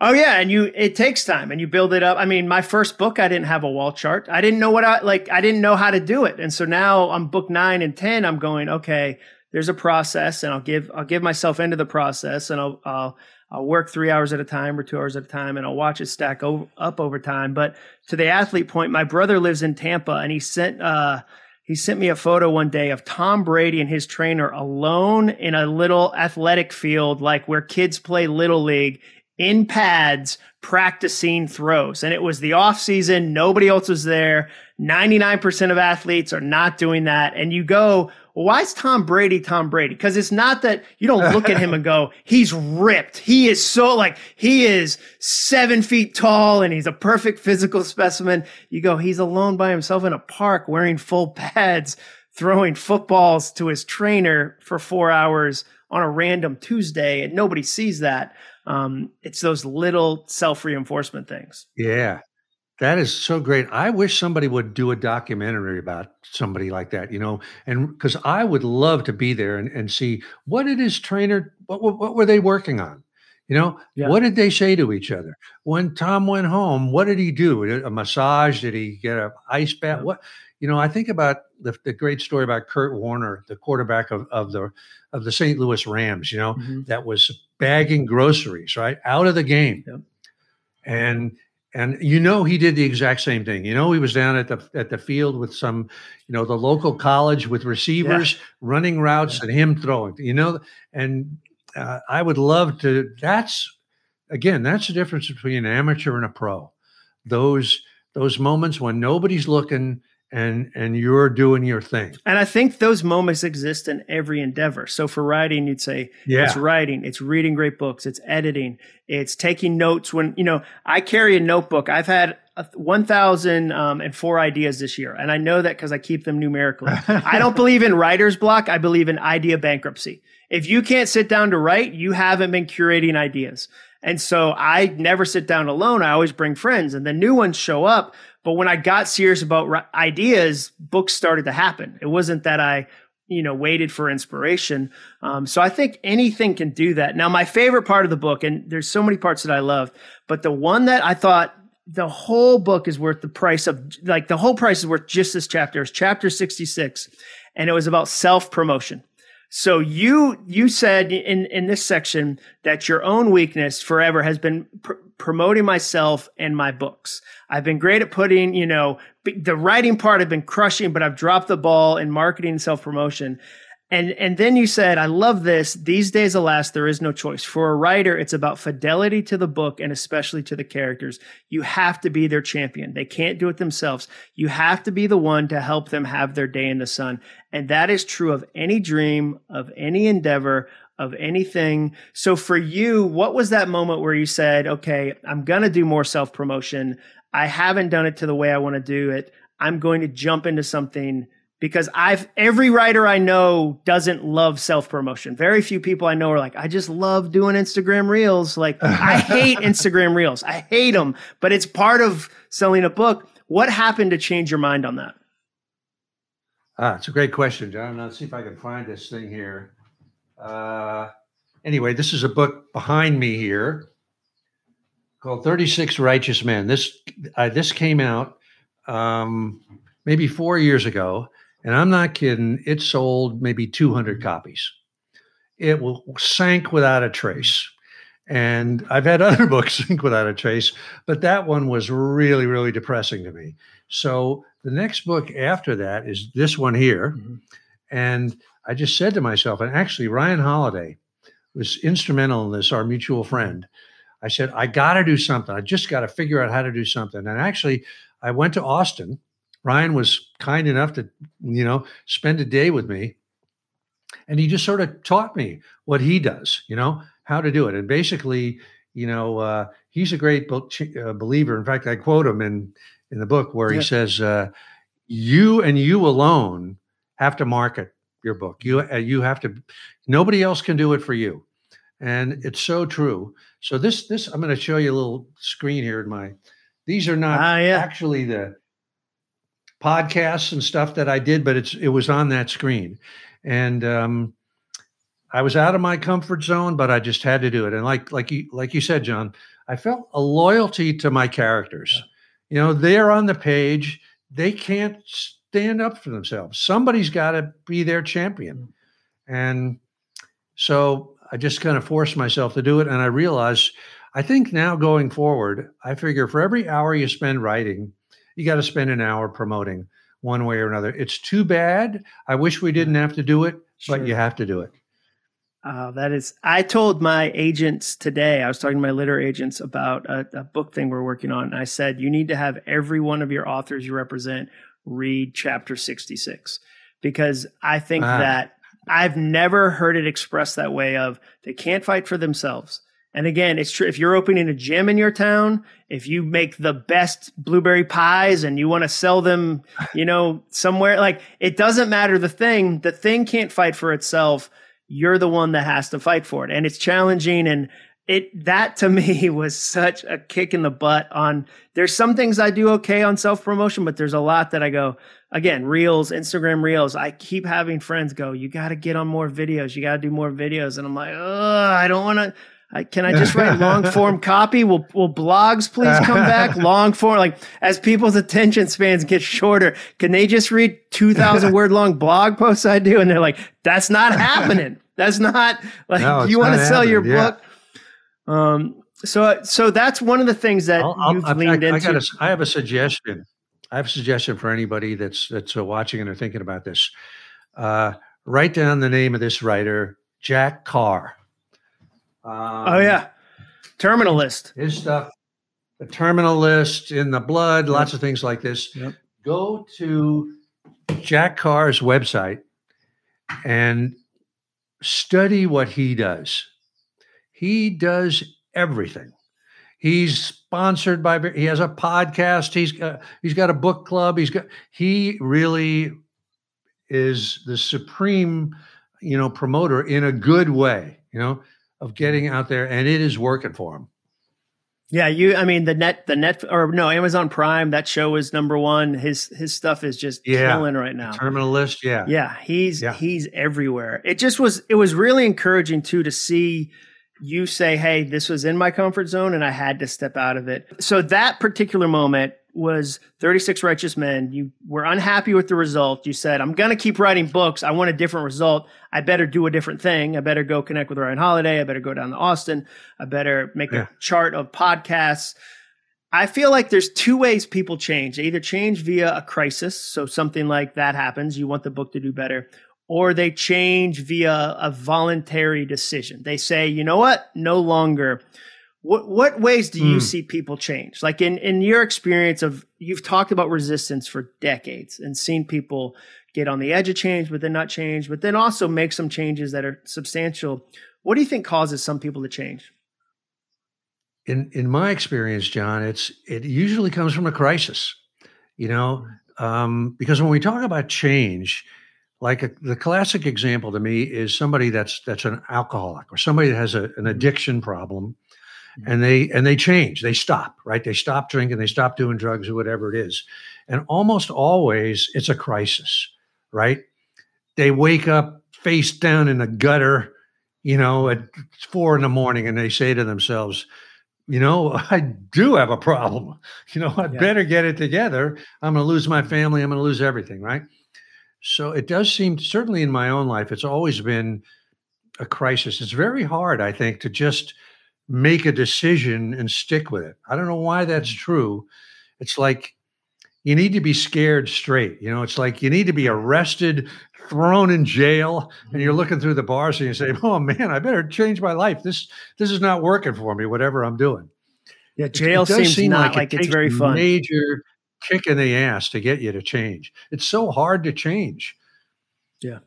Oh yeah, and you it takes time and you build it up. I mean, my first book I didn't have a wall chart. I didn't know what I like I didn't know how to do it. And so now I'm book 9 and 10 I'm going, okay, there's a process and I'll give I'll give myself into the process and I'll I'll I'll work 3 hours at a time or 2 hours at a time and I'll watch it stack up over time. But to the athlete point, my brother lives in Tampa and he sent uh he sent me a photo one day of Tom Brady and his trainer alone in a little athletic field like where kids play little league in pads practicing throws. And it was the off season. Nobody else was there. 99% of athletes are not doing that. And you go, well, why is Tom Brady Tom Brady? Because it's not that you don't look at him and go, he's ripped. He is so like, he is seven feet tall and he's a perfect physical specimen. You go, he's alone by himself in a park wearing full pads, throwing footballs to his trainer for four hours on a random Tuesday. And nobody sees that. Um, it's those little self reinforcement things. Yeah. That is so great. I wish somebody would do a documentary about somebody like that, you know, and because I would love to be there and, and see what did his trainer, what, what, what were they working on? You know, yeah. what did they say to each other? When Tom went home, what did he do? A massage? Did he get an ice bath? Yeah. What, you know, I think about the, the great story about Kurt Warner, the quarterback of, of the of the St. Louis Rams, you know, mm-hmm. that was bagging groceries, right? Out of the game. Yep. And and you know he did the exact same thing. You know he was down at the at the field with some, you know, the local college with receivers yeah. running routes yeah. and him throwing. You know, and uh, I would love to. That's again, that's the difference between an amateur and a pro. Those those moments when nobody's looking and and you're doing your thing. And I think those moments exist in every endeavor. So for writing, you'd say yeah. it's writing, it's reading great books, it's editing, it's taking notes. When you know, I carry a notebook. I've had 1,004 um, ideas this year, and I know that because I keep them numerically. I don't believe in writer's block. I believe in idea bankruptcy. If you can't sit down to write, you haven't been curating ideas. And so I never sit down alone. I always bring friends, and the new ones show up. But when I got serious about ideas, books started to happen. It wasn't that I, you know, waited for inspiration. Um, so I think anything can do that. Now, my favorite part of the book, and there's so many parts that I love, but the one that I thought the whole book is worth the price of, like, the whole price is worth just this chapter is chapter 66. And it was about self promotion. So you you said in in this section that your own weakness forever has been pr- promoting myself and my books. I've been great at putting, you know, the writing part I've been crushing, but I've dropped the ball in marketing and self promotion. And and then you said, I love this. These days, alas, there is no choice. For a writer, it's about fidelity to the book and especially to the characters. You have to be their champion. They can't do it themselves. You have to be the one to help them have their day in the sun. And that is true of any dream, of any endeavor, of anything. So for you, what was that moment where you said, okay, I'm going to do more self promotion. I haven't done it to the way I want to do it. I'm going to jump into something because I've every writer I know doesn't love self promotion. Very few people I know are like, I just love doing Instagram reels. Like I hate Instagram reels. I hate them, but it's part of selling a book. What happened to change your mind on that? Ah, it's a great question, Jon. Let's see if I can find this thing here. Uh, anyway, this is a book behind me here called 36 Righteous Men. This uh, this came out um, maybe four years ago and I'm not kidding, it sold maybe 200 copies. It will sank without a trace. And I've had other books sink without a trace, but that one was really, really depressing to me. So the next book after that is this one here. Mm-hmm. And I just said to myself, and actually, Ryan Holiday was instrumental in this, our mutual friend. I said, I got to do something. I just got to figure out how to do something. And actually, I went to Austin Ryan was kind enough to, you know, spend a day with me. And he just sort of taught me what he does, you know, how to do it. And basically, you know, uh, he's a great uh, believer. In fact, I quote him in in the book where he says, uh, "You and you alone have to market your book. You uh, you have to. Nobody else can do it for you." And it's so true. So this this I'm going to show you a little screen here in my. These are not ah, yeah. actually the podcasts and stuff that I did, but it's it was on that screen, and um, I was out of my comfort zone, but I just had to do it. And like like you like you said, Jon, I felt a loyalty to my characters. Yeah. You know, they're on the page; they can't stand up for themselves. Somebody's got to be their champion, and so I just kind of forced myself to do it. And I realized, I think now going forward, I figure for every hour you spend writing you got to spend an hour promoting one way or another. It's too bad. I wish we didn't have to do it, sure. but you have to do it. Uh, that is, I told my agents today, I was talking to my literary agents about a, a, book thing we're working on. And I said, you need to have every one of your authors you represent read chapter 66 because I think ah. that I've never heard it expressed that way of they can't fight for themselves. And again, it's true. If you're opening a gym in your town, if you make the best blueberry pies and you want to sell them, you know, somewhere, like it doesn't matter the thing. The thing can't fight for itself. You're the one that has to fight for it. And it's challenging. And it that to me was such a kick in the butt on there's some things I do okay on self promotion, but there's a lot that I go again, reels, Instagram reels. I keep having friends go, you got to get on more videos. You got to do more videos. And I'm like, oh, I don't want to. I, can I just write long form copy? Will will blogs please come back? Long form, like as people's attention spans get shorter, can they just read two thousand word long blog posts I do? And they're like, that's not happening. That's not like no, you want to sell your yeah. book. Um, so so that's one of the things that I'll, you've I'll, leaned I, into. I, got a, I have a suggestion. I have a suggestion for anybody that's that's uh, watching and are thinking about this. Uh, write down the name of this writer, Jack Carr. Um, oh yeah, terminal list. His stuff, the terminal list in the blood, yep. lots of things like this. Yep. Go to Jack Carr's website and study what he does. He does everything. He's sponsored by. He has a podcast. He's got, he's got a book club. He's got. He really is the supreme, you know, promoter in a good way. You know, of getting out there, and it is working for him. Yeah, you. I mean, the net, the net, or no, Amazon Prime. That show is number one. His his stuff is just yeah. killing right now. Terminal list, yeah, yeah. He's yeah. he's everywhere. It just was. It was really encouraging too to see you say, "Hey, this was in my comfort zone, and I had to step out of it." So that particular moment was 36 righteous men. You were unhappy with the result. You said, I'm going to keep writing books. I want a different result. I better do a different thing. I better go connect with Ryan Holiday. I better go down to Austin. I better make yeah. a chart of podcasts. I feel like there's two ways people change. They either change via a crisis. So something like that happens. You want the book to do better. Or they change via a voluntary decision. They say, you know what? No longer what what ways do you mm. see people change? Like in in your experience of you've talked about resistance for decades and seen people get on the edge of change, but then not change, but then also make some changes that are substantial. What do you think causes some people to change? In in my experience, Jon, it's it usually comes from a crisis. You know, um, because when we talk about change, like a, the classic example to me is somebody that's that's an alcoholic or somebody that has a, an addiction problem and they and they change. They stop right? They stop drinking they stop doing drugs or whatever it is. And almost always it's a crisis right? They wake up face down in the gutter you know at four in the morning and they say to themselves you know i do have a problem. You know i yeah. better get it together. I'm going to lose my family i'm going to lose everything right? So it does seem certainly in my own life it's always been a crisis. It's very hard i think to just make a decision and stick with it. I don't know why that's mm. true. It's like you need to be scared straight. You know, it's like you need to be arrested, thrown in jail, and you're mm-hmm. looking through the bars and you say, "Oh man, I better change my life. This this is not working for me. Whatever I'm doing." Yeah, jail it, it seems seem not like, like it it's very fun. Major kick in the ass to get you to change. It's so hard to change. Yeah.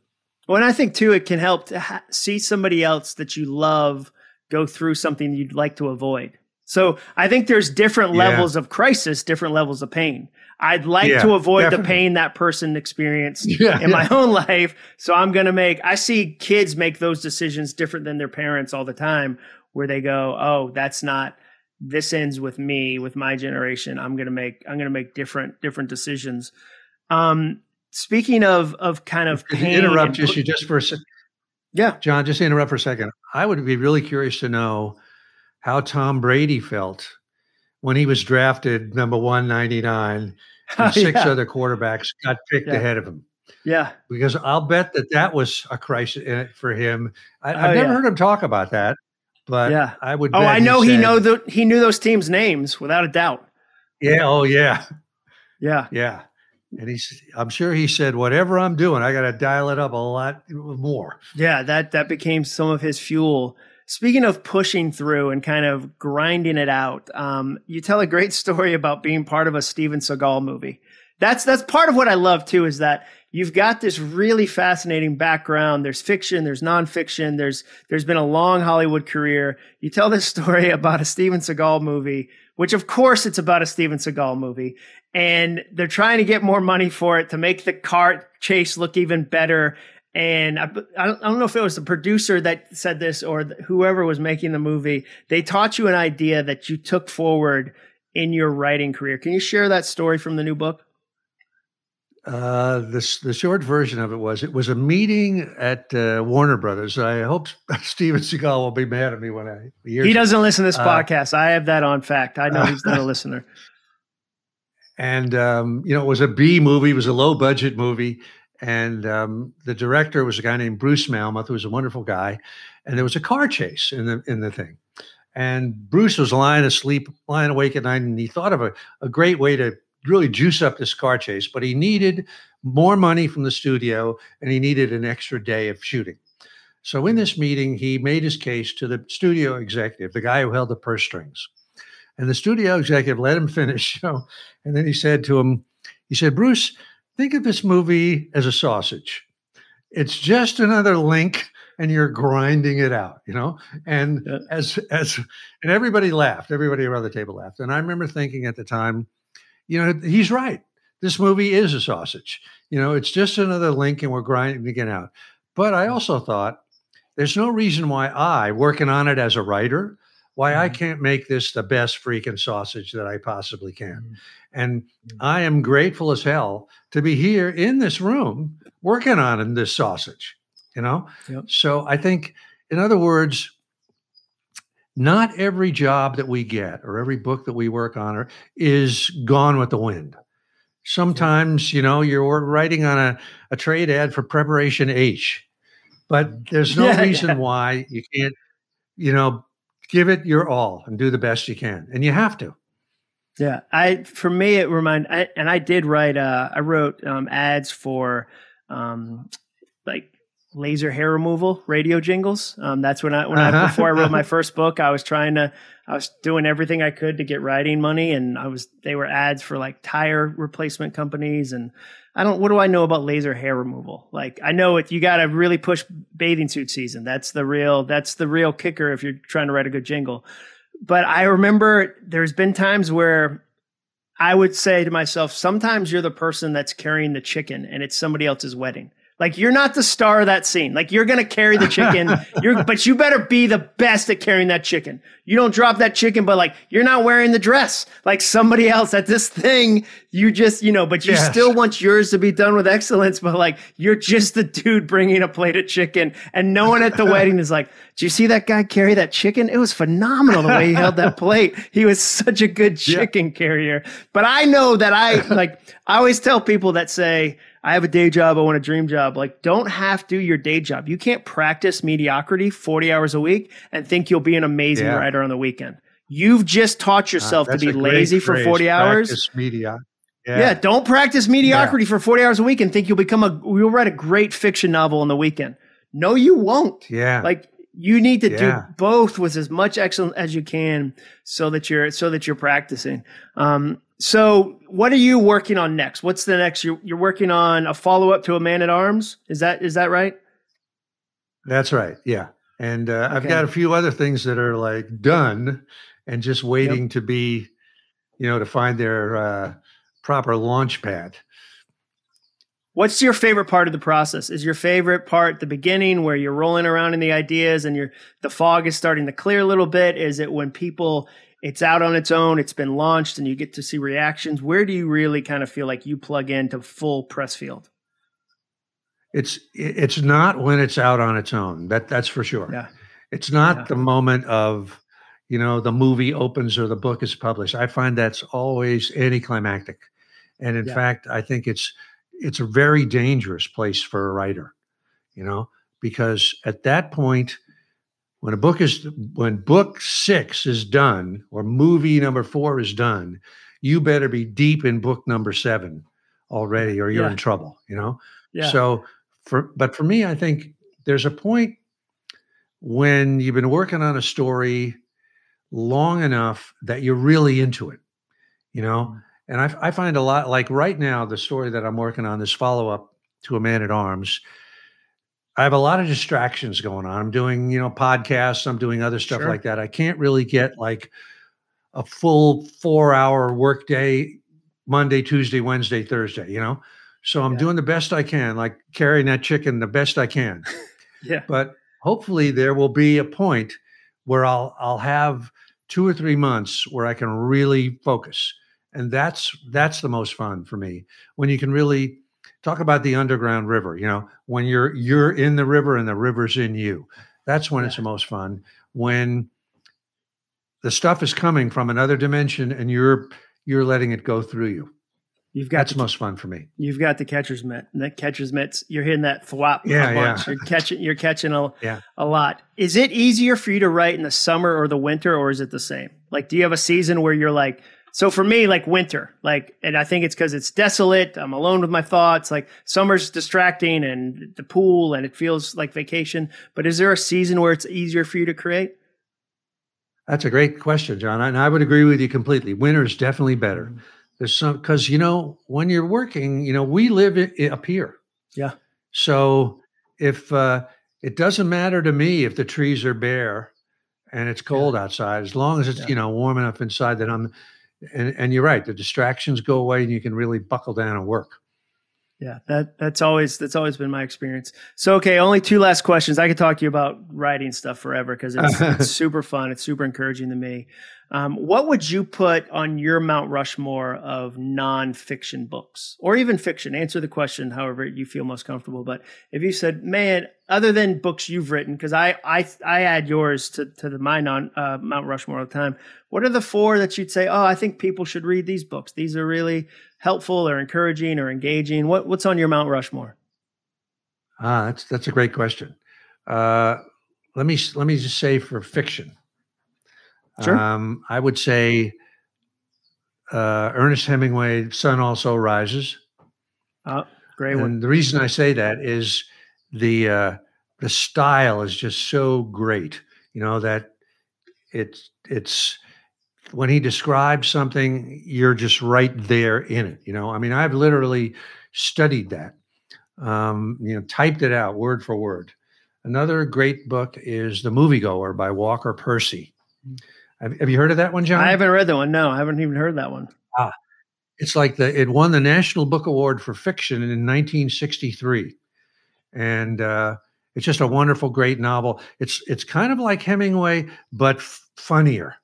Well, and I think too, it can help to ha- see somebody else that you love go through something you'd like to avoid. So I think there's different yeah. levels of crisis, different levels of pain. I'd like yeah, to avoid definitely. the pain that person experienced yeah, in my own life. So I'm going to make, I see kids make those decisions different than their parents all the time, where they go, Oh, that's not, this ends with me, with my generation. I'm going to make, I'm going to make different, different decisions. Um, speaking of, of kind of pain. Interrupt you just for a second. Yeah. Jon, just interrupt for a second. I would be really curious to know how Tom Brady felt when he was drafted number 199 and six yeah. other quarterbacks got picked yeah. ahead of him. Yeah. Because I'll bet that that was a crisis for him. I, have oh, never yeah. heard him talk about that, but yeah. I would. Oh, I know he, said, know the, he knew those teams' names without a doubt. Yeah. Oh, yeah. Yeah. Yeah. And he's, I'm sure he said, whatever I'm doing, I got to dial it up a lot more. Yeah, that that became some of his fuel. Speaking of pushing through and kind of grinding it out, um, you tell a great story about being part of a Steven Seagal movie. That's that's part of what I love too. Is that you've got this really fascinating background. There's fiction, there's nonfiction, there's there's been a long Hollywood career. You tell this story about a Steven Seagal movie, which of course it's about a Steven Seagal movie, and they're trying to get more money for it to make the car chase look even better. and I, I, don't, know if it was the producer that said this or whoever was making the movie. They taught you an idea that you took forward in your writing career. Can you share that story from the new book? Uh, the the short version of it was it was a meeting at uh, Warner Brothers. I hope Steven Seagal will be mad at me when I hear he doesn't listen to this uh, podcast. I have that on fact. I know he's not a listener. And um, you know, it was a B movie. It was a low budget movie, and um, the director was a guy named Bruce Malmuth, who was a wonderful guy. And there was a car chase in the in the thing. And Bruce was lying asleep, lying awake at night, and he thought of a, a great way to really juice up this car chase, but he needed more money from the studio and he needed an extra day of shooting. So in this meeting, he made his case to the studio executive, the guy who held the purse strings. And the studio executive let him finish. You know, and then he said to him, he said, Bruce, think of this movie as a sausage. It's just another link and you're grinding it out, you know? And yeah. as as and everybody laughed, everybody around the table laughed. And I remember thinking at the time, you know, he's right. This movie is a sausage. You know, it's just another link and we're grinding it out. But I also thought there's no reason why I, working on it as a writer, why I mm-hmm. can't make this the best freaking sausage that I possibly can. Mm-hmm. And mm-hmm. I am grateful as hell to be here in this room working on this sausage, you know? Yep. So I think, in other words, not every job that we get or every book that we work on or, is gone with the wind. Sometimes, you know, you're writing on a, a trade ad for preparation H, but there's no yeah, reason yeah. why you can't, you know, give it your all and do the best you can. And you have to. Yeah. I, for me, it remind, I, and I did write, uh, I wrote um, ads for um, like laser hair removal radio jingles. Um, that's when I when I uh-huh. before I wrote my first book, I was trying to I was doing everything I could to get writing money, and I was they were ads for like tire replacement companies, and I don't what do I know about laser hair removal? Like I know it you got to really push bathing suit season. That's the real that's the real kicker if you're trying to write a good jingle. But I remember there's been times where I would say to myself, sometimes you're the person that's carrying the chicken and it's somebody else's wedding. Like you're not the star of that scene. Like you're gonna carry the chicken. you're, but you better be the best at carrying that chicken. You don't drop that chicken, but like you're not wearing the dress like somebody else at this thing. You just, you know, but you yes. still want yours to be done with excellence. But like you're just the dude bringing a plate of chicken, and no one at the wedding is like, "Do you see that guy carry that chicken? It was phenomenal the way he held that plate. He was such a good chicken yeah. carrier." But I know that I like. I always tell people that say I have a day job. I want a dream job. Like, don't have to do your day job. You can't practice mediocrity 40 hours a week and think you'll be an amazing yeah. writer on the weekend. You've just taught yourself uh, to be lazy for 40 hours. Media. Yeah. yeah. don't practice mediocrity yeah. for 40 hours a week and think you'll become a, you'll write a great fiction novel on the weekend. No, you won't. Yeah. Like, you need to yeah. do both with as much excellence as you can so that you're so that you're practicing um, so, what are you working on next? What's the next? You're, you're working on a follow up to a Man at Arms. Is that is that right? That's right. Yeah, and uh, okay. I've got a few other things that are like done and just waiting yep. to be, you know, to find their uh, proper launch pad. What's your favorite part of the process? Is your favorite part the beginning where you're rolling around in the ideas and you're the fog is starting to clear a little bit? Is it when people it's out on its own, it's been launched, and you get to see reactions. Where do you really kind of feel like you plug into full Pressfield? It's it's not when it's out on its own. That that's for sure. Yeah. It's not yeah. the moment of, you know, the movie opens or the book is published. I find that's always anticlimactic. And in yeah. fact, I think it's it's a very dangerous place for a writer, you know, because at that point, when a book is when book six is done or movie number four is done you better be deep in book number seven already or you're yeah. in trouble you know yeah. so for but for me i think there's a point when you've been working on a story long enough that you're really into it you know mm. and I, I find a lot like right now the story that i'm working on this follow-up to a man at arms I have a lot of distractions going on. I'm doing, you know, podcasts, I'm doing other stuff sure. like that. I can't really get like a full four hour workday Monday, Tuesday, Wednesday, Thursday, you know? So I'm Yeah. doing the best I can, like carrying that chicken the best I can. Yeah. But hopefully there will be a point where I'll I'll have two or three months where I can really focus. And that's that's the most fun for me. When you can really talk about the underground river, you know, when you're you're in the river and the river's in you. That's when it's the most fun. When the stuff is coming from another dimension and you're you're letting it go through you. You've got That's the, most fun for me. you've got the catcher's mitt. And that catcher's mitts, you're hitting that thwop Yeah, a yeah. You're catching you're catching a, Yeah. a lot. Is it easier for you to write in the summer or the winter, or is it the same? Like, do you have a season where you're like, so for me, like winter, like, and I think it's because it's desolate. I'm alone with my thoughts. Like summer's distracting and the pool, and it feels like vacation. But is there a season where it's easier for you to create? That's a great question, Jon. And I would agree with you completely. Winter is definitely better. Mm-hmm. There's some because you know when you're working, you know we live up here. Yeah. So if uh, it doesn't matter to me if the trees are bare and it's cold outside, as long as it's Yeah. you know warm enough inside that I'm. And and you're right. The distractions go away, and you can really buckle down and work. Yeah, that that's always that's always been my experience. So okay, only two last questions. I could talk to you about writing stuff forever because it's, it's super fun. It's super encouraging to me. Um, what would you put on your Mount Rushmore of nonfiction books, or even fiction? Answer the question however you feel most comfortable. But if you said, "Man, other than books you've written," because I I I add yours to to the my non uh, Mount Rushmore all the time. What are the four that you'd say? Oh, I think people should read these books. These are really helpful or encouraging or engaging. What what's on your Mount Rushmore? Ah, that's that's a great question. Uh, let me let me just say for fiction. Sure. Um, I would say uh, Ernest Hemingway, "Sun Also Rises," Great one. and the reason I say that is the uh, the style is just so great. You know that it's it's when he describes something, you're just right there in it. You know, I mean, I've literally studied that. Um, you know, typed it out word for word. Another great book is The Moviegoer by Walker Percy. Have, have you heard of that one, Jon? I haven't read that one. No, I haven't even heard that one. Ah, it's like the it won the National Book Award for fiction in 1963, and uh, it's just a wonderful, great novel. It's it's kind of like Hemingway, but f- funnier,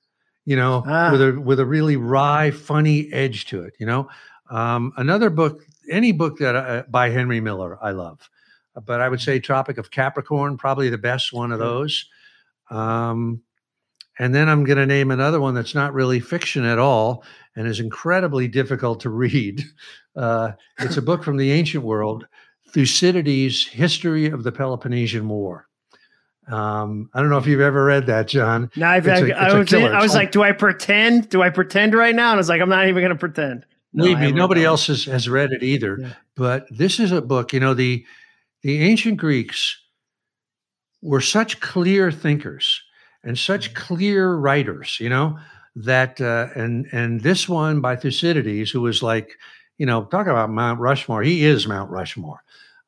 you know, Ah. with a with a really wry, funny edge to it. You know, um, another book, any book that uh, by Henry Miller, I love, but I would say Tropic of Capricorn, probably the best one of those. Um, and then I'm going to name another one that's not really fiction at all and is incredibly difficult to read. Uh, it's a book from the ancient world, Thucydides' History of the Peloponnesian War. Um, I don't know if you've ever read that, Jon. No, I've, It's I, a- I it's a was, killer. I was It's like, do I pretend? Do I pretend right now? And I was like, I'm not even going to pretend. No, Believe I me, read nobody that else has, has read it either. Yeah. But this is a book, you know, the the ancient Greeks were such clear thinkers and such clear writers, you know, that uh, and and this one by Thucydides, who was like, you know, talk about Mount Rushmore. He is Mount Rushmore,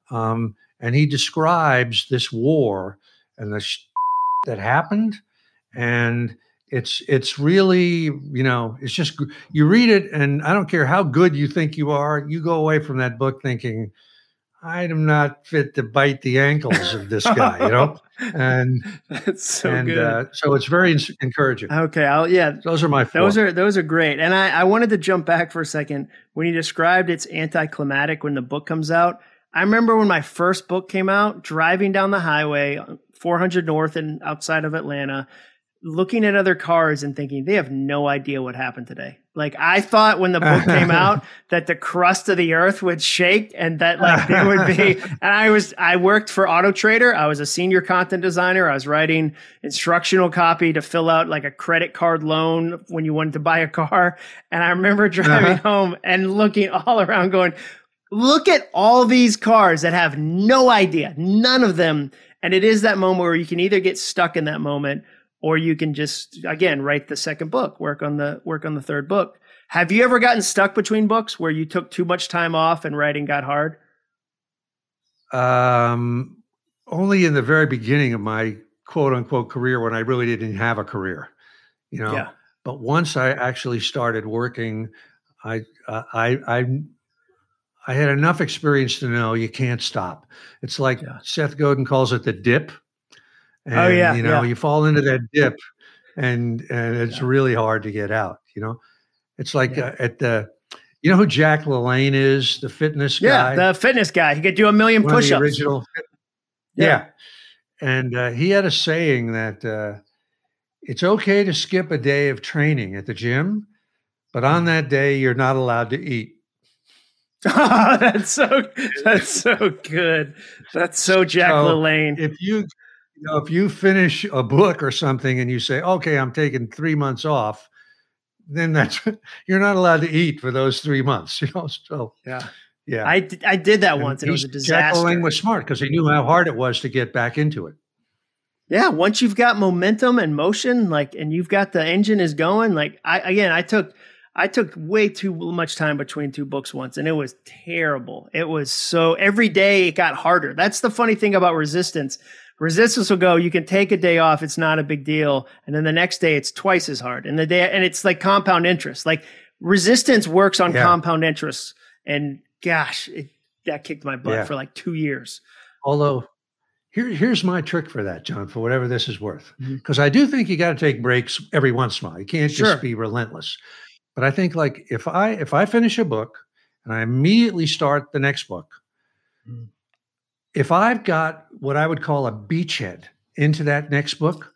um, and he describes this war and the sh- that happened, and it's it's really you know it's just you read it and I don't care how good you think you are, you go away from that book thinking. I am not fit to bite the ankles of this guy, you know, and That's so and good. uh, so it's very encouraging. okay, I'll yeah. Those are my four. Those are those are great. And I, I wanted to jump back for a second when you described it's anticlimactic when the book comes out. I remember when my first book came out, driving down the highway, 400 North and outside of Atlanta, looking at other cars and thinking they have no idea what happened today. Like I thought when the book came out that the crust of the earth would shake and that like there would be. And I was I worked for Auto Trader. I was a senior content designer. I was writing instructional copy to fill out like a credit card loan when you wanted to buy a car. And I remember driving Uh-huh. home and looking all around, going, "Look at all these cars that have no idea, none of them." And it is that moment where you can either get stuck in that moment or you can just again write the second book work on the work on the third book have you ever gotten stuck between books where you took too much time off and writing got hard Um, only in the very beginning of my quote unquote career when I really didn't have a career, you know. yeah But once I actually started working, I uh, I I I had enough experience to know you can't stop. It's like Yeah. Seth Godin calls it the dip. And, Oh, yeah, you know, yeah. you fall into that dip, and and it's Yeah. really hard to get out. You know, it's like Yeah. uh, at the, you know who Jack LaLanne is, the fitness Yeah, guy, the fitness guy. He could do a million one push-ups. original. Yeah. Yeah, and uh, he had a saying that uh, it's okay to skip a day of training at the gym, but on that day you're not allowed to eat. Oh, that's so that's so good. That's so Jack So, LaLanne. if you, you know, if you finish a book or something and you say, "Okay, I'm taking three months off," then that's you're not allowed to eat for those three months. You know, so Yeah. yeah. I, I did that And once and it was a he's- Jack disaster. LaLanne was smart because he knew how hard it was to get back into it. Yeah, once you've got momentum and motion, like, and you've got the engine is going, like, I again, I took, I took way too much time between two books once, and it was terrible. It was so every day it got harder. That's the funny thing about resistance. Resistance will go. You can take a day off; it's not a big deal, and then the next day it's twice as hard. And the day, and it's like compound interest. Like resistance works on Yeah. compound interest, and gosh, it, that kicked my butt Yeah. for like two years. Although, here, here's my trick for that, Jon, for whatever this is worth. Mm-hmm. Because I do think you got to take breaks every once in a while. You can't Sure. just be relentless. But I think like if I if I finish a book and I immediately start the next book, Mm. if I've got what I would call a beachhead into that next book,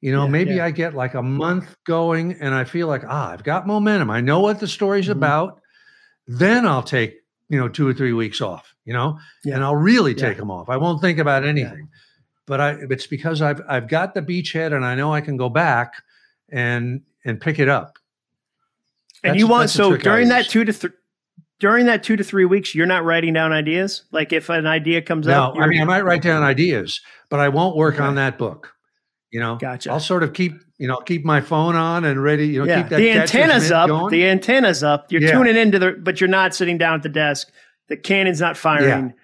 you know, Yeah, maybe yeah. I get like a month going and I feel like, ah, I've got momentum. I know what the story's Mhm. about. Then I'll take, you know, two or three weeks off, you know, Yeah. and I'll really take them off. I won't think about anything. But I it's because I've I've got the beachhead and I know I can go back and and pick it up. And you want so during that two to three during that two to three weeks, you're not writing down ideas. Like if an idea comes No, up, I mean I might write down ideas, but I won't work Okay. on that book. You know, Gotcha. I'll sort of keep you know keep my phone on and ready. You know, yeah, keep that the antenna's up. Going. The antenna's up. You're Yeah. tuning into the, but you're not sitting down at the desk. The cannon's not firing.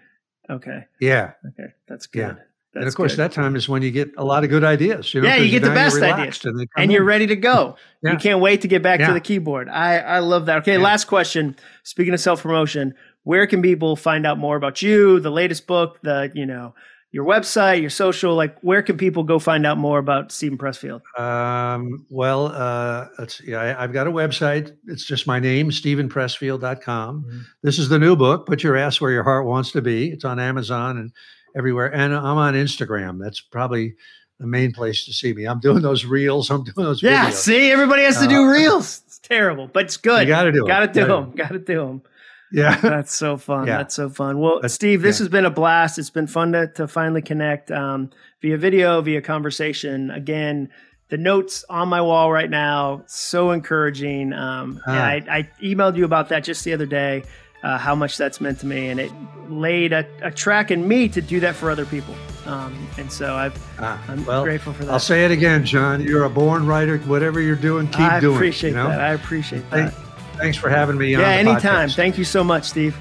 Okay, yeah, okay, that's good. Yeah. That's and of course good. that time is when you get a lot of good ideas. You know, Yeah, you get the best ideas. And, and you're ready to go. Yeah. You can't wait to get back to the keyboard. I, I love that. Okay, Yeah. last question. Speaking of self promotion, where can people find out more about you, the latest book, the you know your website, your social? Like, where can people go find out more about Steven Pressfield? Um, well, uh, let's see. I, I've got a website. It's just my name, stevenpressfield.com. Mhm. This is the new book, Put Your Ass Where Your Heart Wants to Be. It's on Amazon and everywhere. And I'm on Instagram. That's probably the main place to see me. I'm doing those reels. I'm doing those Yeah, videos. see, everybody has to do Uh, reels. It's terrible, but it's good. You got to do it. Got to do them. Got to do them. Yeah. That's so fun. Yeah. That's so fun. Well, That's- Steve, this yeah. has been a blast. It's been fun to, to finally connect um, via video, via conversation. Again, the notes on my wall right now, so encouraging. Um, yeah, I, I emailed you about that just the other day, uh, how much that's meant to me. And it laid a, a track in me to do that for other people. Um, and so I've, Ah, I'm well, grateful for that. I'll say it again, Jon. You're a born writer. Whatever you're doing, keep I doing. it, I appreciate you know? that. I appreciate Thank- that. Thanks for having me on. Yeah, anytime. podcast. Thank you so much, Steve.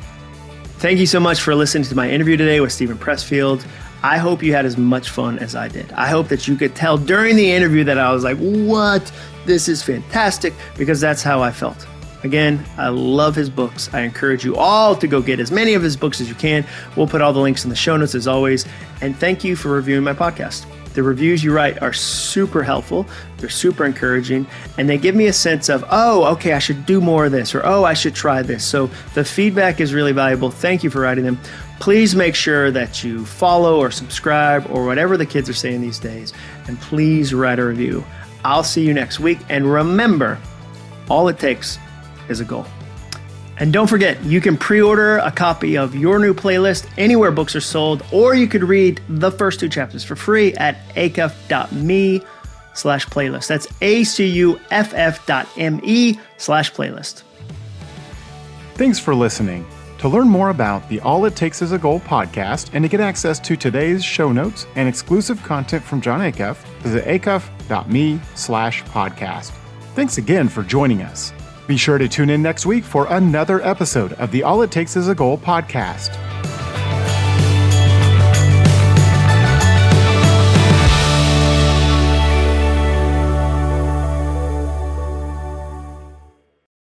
Thank you so much for listening to my interview today with Steven Pressfield. I hope you had as much fun as I did. I hope that you could tell during the interview that I was like, what? This is fantastic, because that's how I felt. Again, I love his books. I encourage you all to go get as many of his books as you can. We'll put all the links in the show notes as always. And thank you for reviewing my podcast. The reviews you write are super helpful, they're super encouraging, and they give me a sense of, oh, okay, I should do more of this, or oh, I should try this. So the feedback is really valuable. Thank you for writing them. Please make sure that you follow or subscribe or whatever the kids are saying these days, and please write a review. I'll see you next week, and remember, all it takes is a goal. And don't forget, you can pre order a copy of your new playlist anywhere books are sold, or you could read the first two chapters for free at acuff.me slash playlist. That's A C U F F dot M E slash playlist. Thanks for listening. To learn more about the All It Takes Is a Goal podcast and to get access to today's show notes and exclusive content from Jon Acuff, visit acuff.me slash podcast. Thanks again for joining us. Be sure to tune in next week for another episode of the All It Takes Is a Goal podcast.